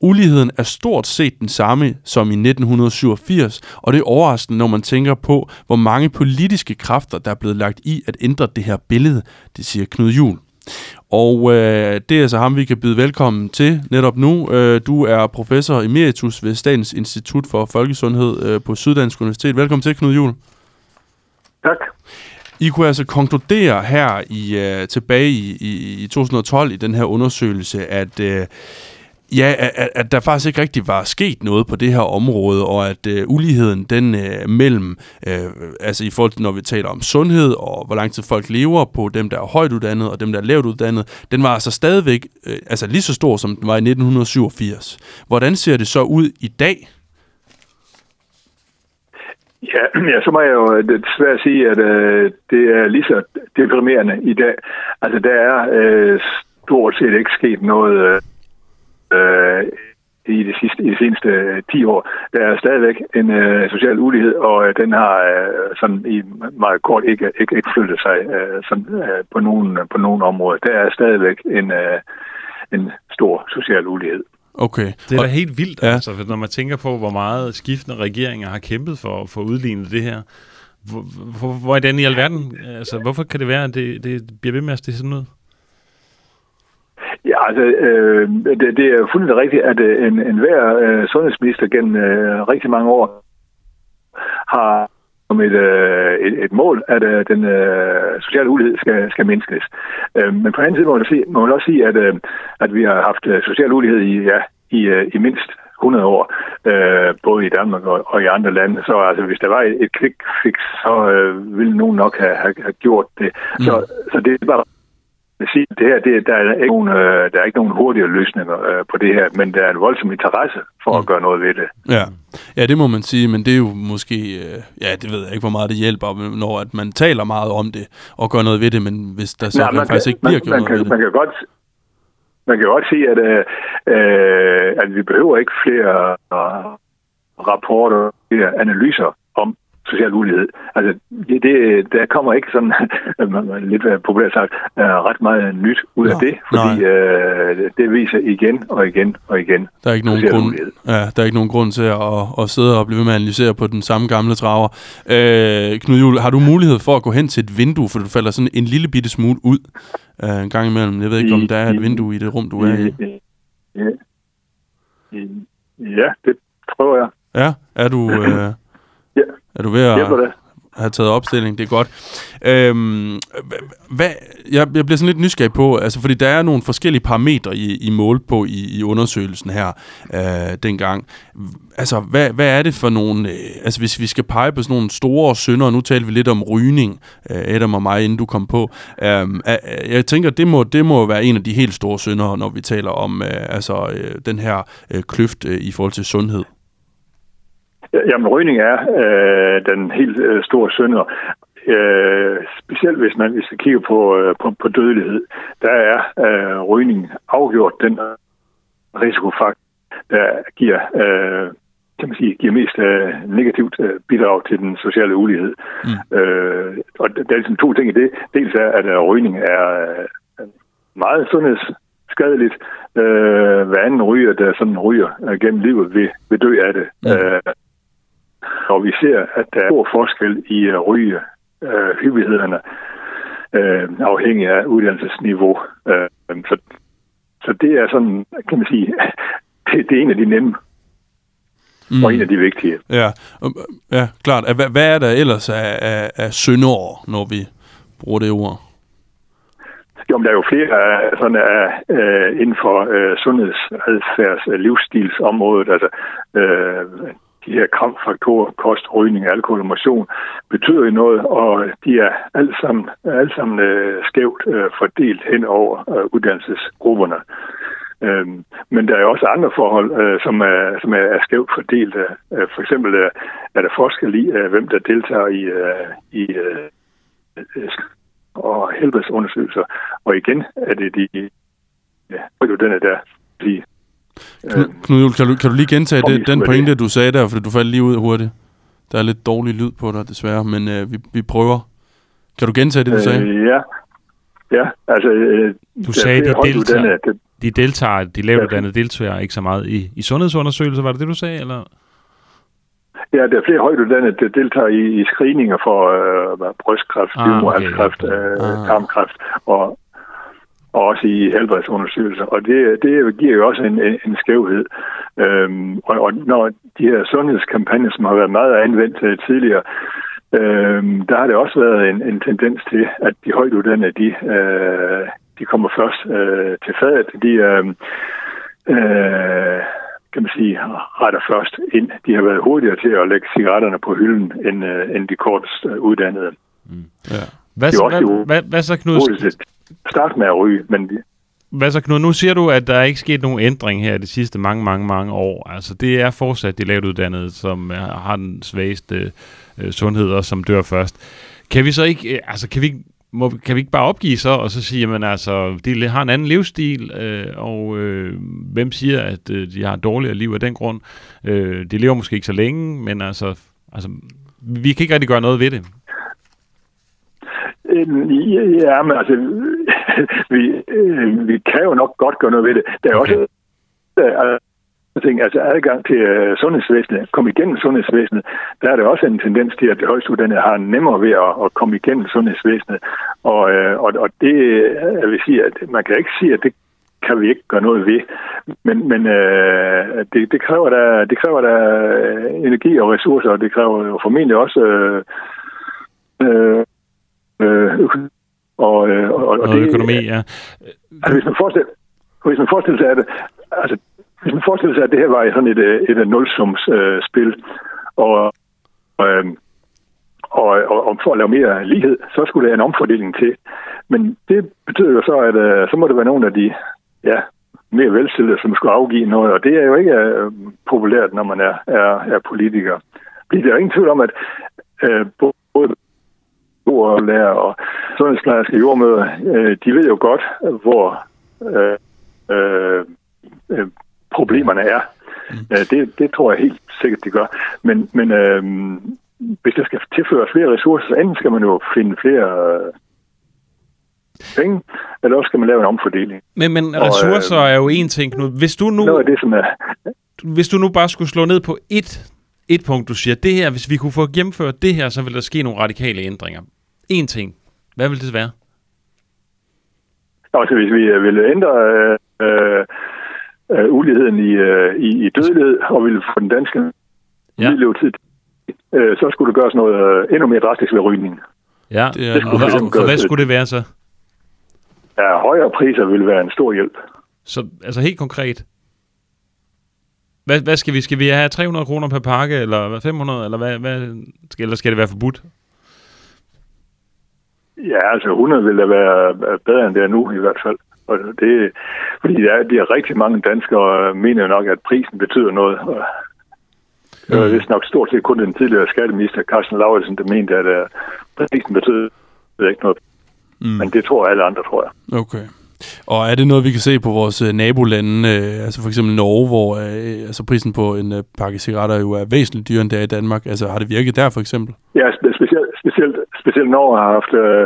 Uligheden er stort set den samme som i 1987, og det er overraskende, når man tænker på, hvor mange politiske kræfter, der er blevet lagt i at ændre det her billede, det siger Knud Jul. Og øh, det er altså ham, vi kan byde velkommen til netop nu. Øh, du er professor emeritus ved Statens Institut for Folkesundhed øh, på Syddansk Universitet. Velkommen til, Knud Jul. Tak. I kunne altså konkludere her i uh, tilbage i, i, i 2012 i den her undersøgelse, at uh, Ja, at, at der faktisk ikke rigtig var sket noget på det her område, og at øh, uligheden den øh, mellem, øh, altså i forhold til når vi taler om sundhed og hvor lang tid folk lever på dem, der er højt uddannet og dem, der er lavt uddannet, den var altså stadigvæk øh, altså lige så stor, som den var i 1987. Hvordan ser det så ud i dag? Ja, ja, så må jeg jo øh, desværre sige, at øh, det er lige så deprimerende i dag. Altså, der er øh, stort set ikke sket noget øh, øh, i, de sidste, i de seneste 10 år. Der er stadigvæk en øh, social ulighed, og øh, den har øh, sådan i meget kort ikke, ikke, ikke flyttet sig øh, sådan, øh, på, nogen, på nogen områder. Der er stadigvæk en, øh, en stor social ulighed. Okay. Det er da helt vildt, ja. altså, når man tænker på, hvor meget skiftende regeringer har kæmpet for, for at udligne det her. Hvor, hvor, hvor er den i alverden? Altså, hvorfor kan det være, at det, det bliver ved med at se sådan ud? Ja, altså, øh, det, det er fuldt rigtigt, at øh, en, en hver øh, sundhedsminister gennem øh, rigtig mange år har som et, øh, et, et mål, at øh, den øh, sociale ulighed skal, skal mindskes. Øh, men på den anden side må man, sige, må man også sige, at, øh, at vi har haft øh, social ulighed i, ja, i, øh, i mindst 100 år, øh, både i Danmark og, og i andre lande. Så altså, hvis der var et, et quick fix, så øh, ville nogen nok have, have, have gjort det. Mm. Så, så det er bare sige, det her, det, der, er ikke nogen, øh, der er ikke nogen hurtigere løsninger øh, på det her, men der er en voldsom interesse for mm. at gøre noget ved det. Ja. ja, det må man sige, men det er jo måske, øh, ja, det ved jeg ikke, hvor meget det hjælper, når at man taler meget om det og gør noget ved det, men hvis der så Nej, faktisk kan, ikke bliver man, gjort man noget kan, ved det. Man kan godt, man kan godt sige, at, øh, at vi behøver ikke flere rapporter, flere analyser social ulighed. Altså, det, der kommer ikke sådan, lidt populært sagt, ret meget nyt ud af Nå, det, fordi øh, det viser igen og igen og igen der er ikke nogen grund, ja, der er ikke nogen grund til at, at sidde og blive ved med at analysere på den samme gamle traver. Øh, Knud Juhl, har du mulighed for at gå hen til et vindue, for du falder sådan en lille bitte smule ud øh, en gang imellem? Jeg ved ikke, om der er et vindue i det rum, du er i. Ja, det tror jeg. Ja, er du... Øh. Er du ved at have taget opstilling? Det er godt. Øhm, hvad, jeg, jeg bliver sådan lidt nysgerrig på, altså fordi der er nogle forskellige parametre i, i mål på i, i undersøgelsen her øh, dengang. Altså, hvad, hvad er det for nogle, øh, altså hvis vi skal pege på sådan nogle store synder, nu taler vi lidt om rygning, øh, Adam og mig, inden du kom på. Øh, jeg tænker, det må, det må være en af de helt store synder, når vi taler om øh, altså, øh, den her øh, kløft øh, i forhold til sundhed. Jamen, rygning er øh, den helt øh, store synder. Øh, specielt hvis man hvis man kigger på, øh, på, på dødelighed, der er øh, rygning afgjort den risikofaktor, der giver, øh, kan man sige, giver mest øh, negativt øh, bidrag til den sociale ulighed. Mm. Øh, og der er ligesom to ting i det. Dels er, at øh, rygning er, meget sundhedsskadeligt. Øh, hver anden ryger, der sådan ryger øh, gennem livet, vil, vil dø af det. Mm. Øh, og vi ser, at der er stor forskel i ryge øh, hyppighederne, øh, afhængig af uddannelsesniveau. Øh, så, så det er sådan, kan man sige, det, det er en af de nemme mm. og en af de vigtige. Ja, ja klart. Hvad, hvad er der ellers af, af, af syndår, når vi bruger det ord? Jo, men der er jo flere sådan af, uh, inden for uh, sundhedsadfærds uh, livsstilsområdet. Altså, uh, de her kramfaktorer, kost, rygning, alkohol og motion, betyder jo noget, og de er alle sammen, alle sammen øh, skævt øh, fordelt hen over øh, uddannelsesgrupperne. Øhm, men der er også andre forhold, øh, som, er, som er, er skævt fordelt. Øh, for eksempel øh, er der forskel i, øh, hvem der deltager i, øh, i øh, øh og helbredsundersøgelser. Og igen er det de, ja, den der, de, Knud, kan du, kan du lige gentage det, den pointe, du sagde der, for du faldt lige ud hurtigt. Der er lidt dårlig lyd på dig, desværre, men øh, vi, vi prøver. Kan du gentage det, du sagde? Øh, ja. Ja, altså... Øh, du sagde, de deltager, de deltager, de lavt uddannede deltager ikke så meget i, i sundhedsundersøgelser, var det det, du sagde, eller? Ja, der er flere højtuddannede, der deltager i, i screeninger for øh, brystkræft, ah, livmoderhalskræft, okay, okay. øh, ah. tarmkræft og, og også i helbredsundersøgelser. Og det, det giver jo også en, en skævhed. Øhm, og, og når de her sundhedskampagner, som har været meget anvendt uh, tidligere, øhm, der har det også været en, en tendens til, at de højtuddannede, de, øh, de kommer først øh, til fadet. De øh, øh, kan man sige, retter først ind. De har været hurtigere til at lægge cigaretterne på hylden, end, øh, end de kortest øh, uddannede. Mm. Ja. Hvad, så, hvad, hvad, hvad så, Knud? Start med at ryge, men... Hvad så, Knud? Nu siger du, at der er ikke sket nogen ændring her de sidste mange, mange, mange år. Altså, det er fortsat de lavt uddannede, som har den svageste øh, sundhed og som dør først. Kan vi så ikke, øh, altså, kan vi må, kan vi ikke bare opgive så, og så sige, at altså, de har en anden livsstil, øh, og øh, hvem siger, at øh, de har et dårligere liv af den grund? Øh, de lever måske ikke så længe, men altså, altså, vi kan ikke rigtig gøre noget ved det. Øhm, ja, men altså, vi, øh, vi kan jo nok godt gøre noget ved det. Der er okay. også øh, ting, altså adgang til uh, sundhedsvæsenet, komme igennem sundhedsvæsenet, der er der også en tendens til, at det højstuderende har nemmere ved at, at komme igennem sundhedsvæsenet. Og, uh, og, og det, jeg vil sige, at man kan ikke sige, at det kan vi ikke gøre noget ved. Men, men uh, det, det, kræver der, det kræver der energi og ressourcer, og det kræver jo formentlig også uh, uh, uh, og, og, og, og det, økonomi, ja. Altså, hvis man forestiller, hvis man forestiller sig, at altså, hvis man forestiller sig, at det her var sådan et, øh, et, et nulsumsspil, øh, og, øh, og, og, og for at lave mere lighed, så skulle der en omfordeling til. Men det betyder jo så, at øh, så må det være nogle af de ja, mere velstillede, som skulle afgive noget, og det er jo ikke øh, populært, når man er, er, er politiker. Fordi der er ingen tvivl om, at øh, både lærer og sundhedsplejerske jordmøder, øh, de ved jo godt, hvor øh, øh, øh problemerne er. Mm. Det, det tror jeg helt sikkert, det gør. Men, men øh, hvis der skal tilføres flere ressourcer, så enten skal man jo finde flere øh, penge, eller også skal man lave en omfordeling. Men, men ressourcer og, øh, er jo en ting, Knud. Hvis du nu... Noget af det, som er... Hvis du nu bare skulle slå ned på et, et punkt, du siger, det her, hvis vi kunne få gennemført det her, så vil der ske nogle radikale ændringer. En ting. Hvad vil det være? Altså, hvis vi vil ændre øh, øh, uligheden i, øh, i, i dødelighed og ville få den danske ja. levetid, øh, så skulle det gøres noget øh, endnu mere drastisk ved rygning. Ja, det det skulle og, og, og hvad skulle det være så? Ja, højere priser vil være en stor hjælp. Så altså helt konkret, hvad, hvad skal vi? Skal vi have 300 kroner per pakke, eller 500, eller hvad, hvad skal, eller skal det være forbudt? Ja, altså 100 vil da være bedre end det er nu i hvert fald. Og det, fordi der er, der er rigtig mange danskere, mener nok, at prisen betyder noget. Og det var vist nok stort set kun den tidligere skatteminister, Carsten Lauritsen, der mente, at uh, prisen betyder ikke noget. Mm. Men det tror alle andre, tror jeg. Okay. Og er det noget, vi kan se på vores uh, nabolande, altså for eksempel Norge, hvor altså prisen på en pakke cigaretter jo er væsentligt dyrere end der i Danmark? Altså har det virket der for eksempel? Ja, specielt, specielt, specielt Norge har haft uh,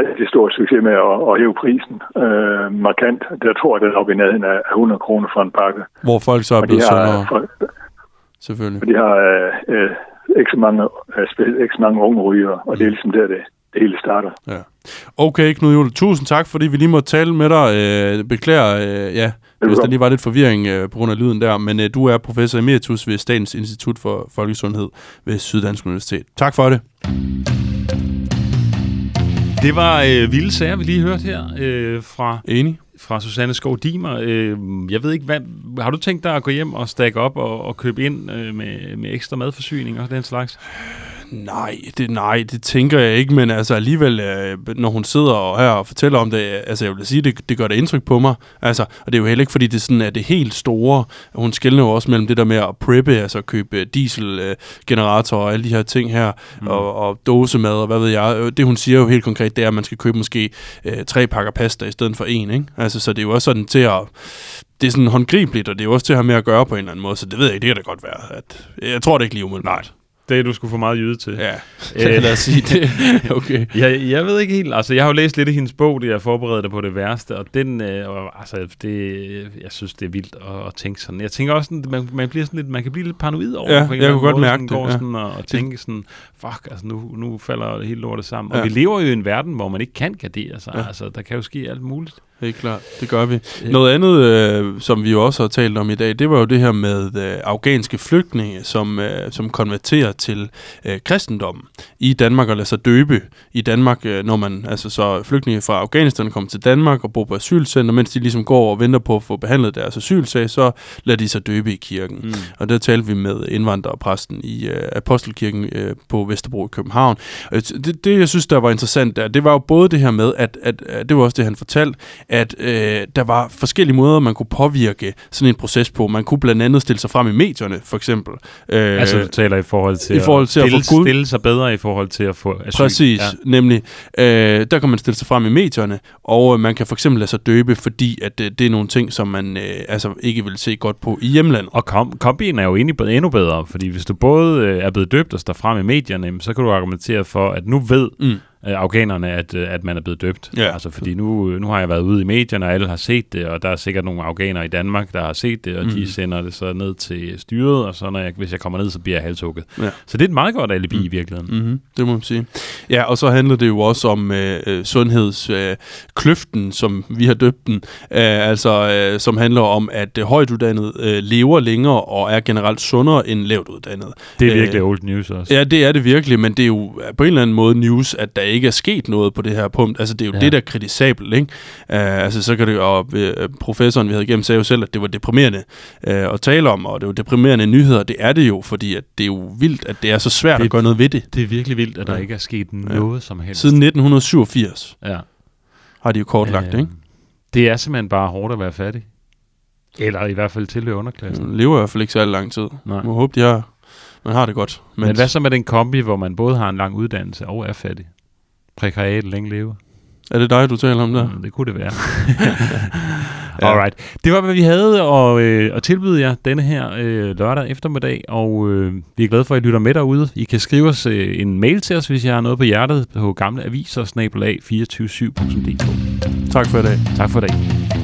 rigtig stor succes med at, at hæve prisen øh, markant. Der tror jeg, den er oppe i nærheden af 100 kroner for en pakke. Hvor folk så er Og de blevet har, sundere, for, selvfølgelig. for de har øh, øh, ikke, så mange, øh, ikke så mange unge ryger, og det er ligesom der, det, det hele starter. Ja. Okay, Knud Jule, tusind tak, fordi vi lige måtte tale med dig. Øh, beklager, øh, ja, hvis der lige var lidt forvirring øh, på grund af lyden der, men øh, du er professor emeritus ved Statens Institut for Folkesundhed ved Syddansk Universitet. Tak for det. Det var øh, vilde sager, vi lige hørte her øh, fra, Enig? fra Susanne Skov Dimer. Øh, jeg ved ikke, hvad, har du tænkt dig at gå hjem og stakke op og, og købe ind øh, med, med ekstra madforsyning og den slags? Nej, det, nej, det tænker jeg ikke, men altså alligevel, øh, når hun sidder og her og fortæller om det, altså jeg vil sige, det, det gør det indtryk på mig. Altså, og det er jo heller ikke, fordi det sådan er det helt store. Hun skældner jo også mellem det der med at preppe, altså købe dieselgeneratorer og alle de her ting her, mm. og, og dosemad og hvad ved jeg. Det hun siger jo helt konkret, det er, at man skal købe måske øh, tre pakker pasta i stedet for en, ikke? Altså, så det er jo også sådan til at det er sådan håndgribeligt, og det er jo også til at have med at gøre på en eller anden måde, så det ved jeg ikke, det kan da godt være. At, jeg tror det ikke lige umiddelbart. Det er du skulle få meget jyde til. Ja, øh, lad os sige det. Okay. Jeg, jeg ved ikke helt, altså jeg har jo læst lidt af hendes bog, det jeg forberedte dig på det værste, og den, øh, og, altså det, jeg synes det er vildt at, at tænke sådan. Jeg tænker også, at man, man, bliver sådan lidt, man kan blive lidt paranoid over Ja, det på en jeg kunne godt mærke sådan, det, går ja. sådan og, og tænke sådan, fuck, altså nu, nu falder hele lortet sammen. Og Ja. vi lever jo i en verden, hvor man ikke kan gardere sig, Ja. altså der kan jo ske alt muligt. Helt klart, det gør vi. Noget andet, øh, som vi jo også har talt om i dag, det var jo det her med øh, afghanske flygtninge, som, øh, som konverterer til øh, kristendommen i Danmark og lader sig døbe i Danmark, øh, når man, altså så flygtninge fra Afghanistan kommer til Danmark og bor på asylcenter, mens de ligesom går og venter på at få behandlet deres asylsag, så lader de sig døbe i kirken. Mm. Og der talte vi med indvandrerpræsten i øh, Apostelkirken øh, på Vesterbro i København. Øh, Det, det, jeg synes, der var interessant der, det var jo både det her med, at, at, at det var også det, han fortalte, at øh, der var forskellige måder, man kunne påvirke sådan en proces på. Man kunne blandt andet stille sig frem i medierne, for eksempel. Øh, altså du taler i forhold til, i forhold til at stille, få Gud- stille sig bedre i forhold til at få asyl. Præcis, ja. nemlig. Øh, der kan man stille sig frem i medierne, og øh, man kan for eksempel lade sig døbe, fordi at øh, det er nogle ting, som man øh, altså ikke vil se godt på i hjemlandet. Og kom, kombien er jo endnu bedre, fordi hvis du både øh, er blevet døbt og står frem i medierne, så kan du argumentere for, at nu ved Mm. Øh, afghanerne, at, øh, at man er blevet døbt. Ja. Altså, fordi nu, nu har jeg været ude i medierne, og alle har set det, og der er sikkert nogle afghanere i Danmark, der har set det, og mm. De sender det så ned til styret, og så når jeg, hvis jeg kommer ned, så bliver jeg halshugget. Ja. Så det er et meget godt alibi Mm. i virkeligheden. Mm-hmm, det må man sige. Ja, og så handler det jo også om øh, øh, sundhedskløften, øh, som vi har døbt den, øh, altså øh, som handler om, at øh, højtuddannede øh, lever længere og er generelt sundere end lavt uddannet. Det er Øh, virkelig old news også. Ja, det er det virkelig, men det er jo på en eller anden måde news, at der ikke er sket noget på det her punkt. Altså, det er jo Ja. ja. det, der er kritisabelt, ikke? Uh, altså, så kan det jo, og øh, professoren, vi havde igennem, sagde jo selv, at det var deprimerende uh, at tale om, og det var deprimerende nyheder. Det er det jo, fordi at det er jo vildt, at det er så svært Det- at gøre noget ved det. Det er virkelig vildt, at der Ja. ikke er sket noget som helst. Siden 1987 ja. har de jo kortlagt det, ikke? Det er simpelthen bare hårdt at være fattig. Eller i hvert fald tilhøre underklassen. De lever i hvert fald ikke så lang tid. Nej. Man må håbe, de har, man har det godt. Men, Men hvad så med den kombi, hvor man både har en lang uddannelse og er fattig? Prekariat længe leve. Er det dig, du taler om der? Mm, det kunne det være. Alright. Det var, hvad vi havde at, øh, at tilbyde jer denne her øh, lørdag eftermiddag, og øh, vi er glade for, at I lytter med derude. I kan skrive os øh, en mail til os, hvis I har noget på hjertet, på gamle aviser, snabelag 247.dk. Tak for i dag. Tak for i dag.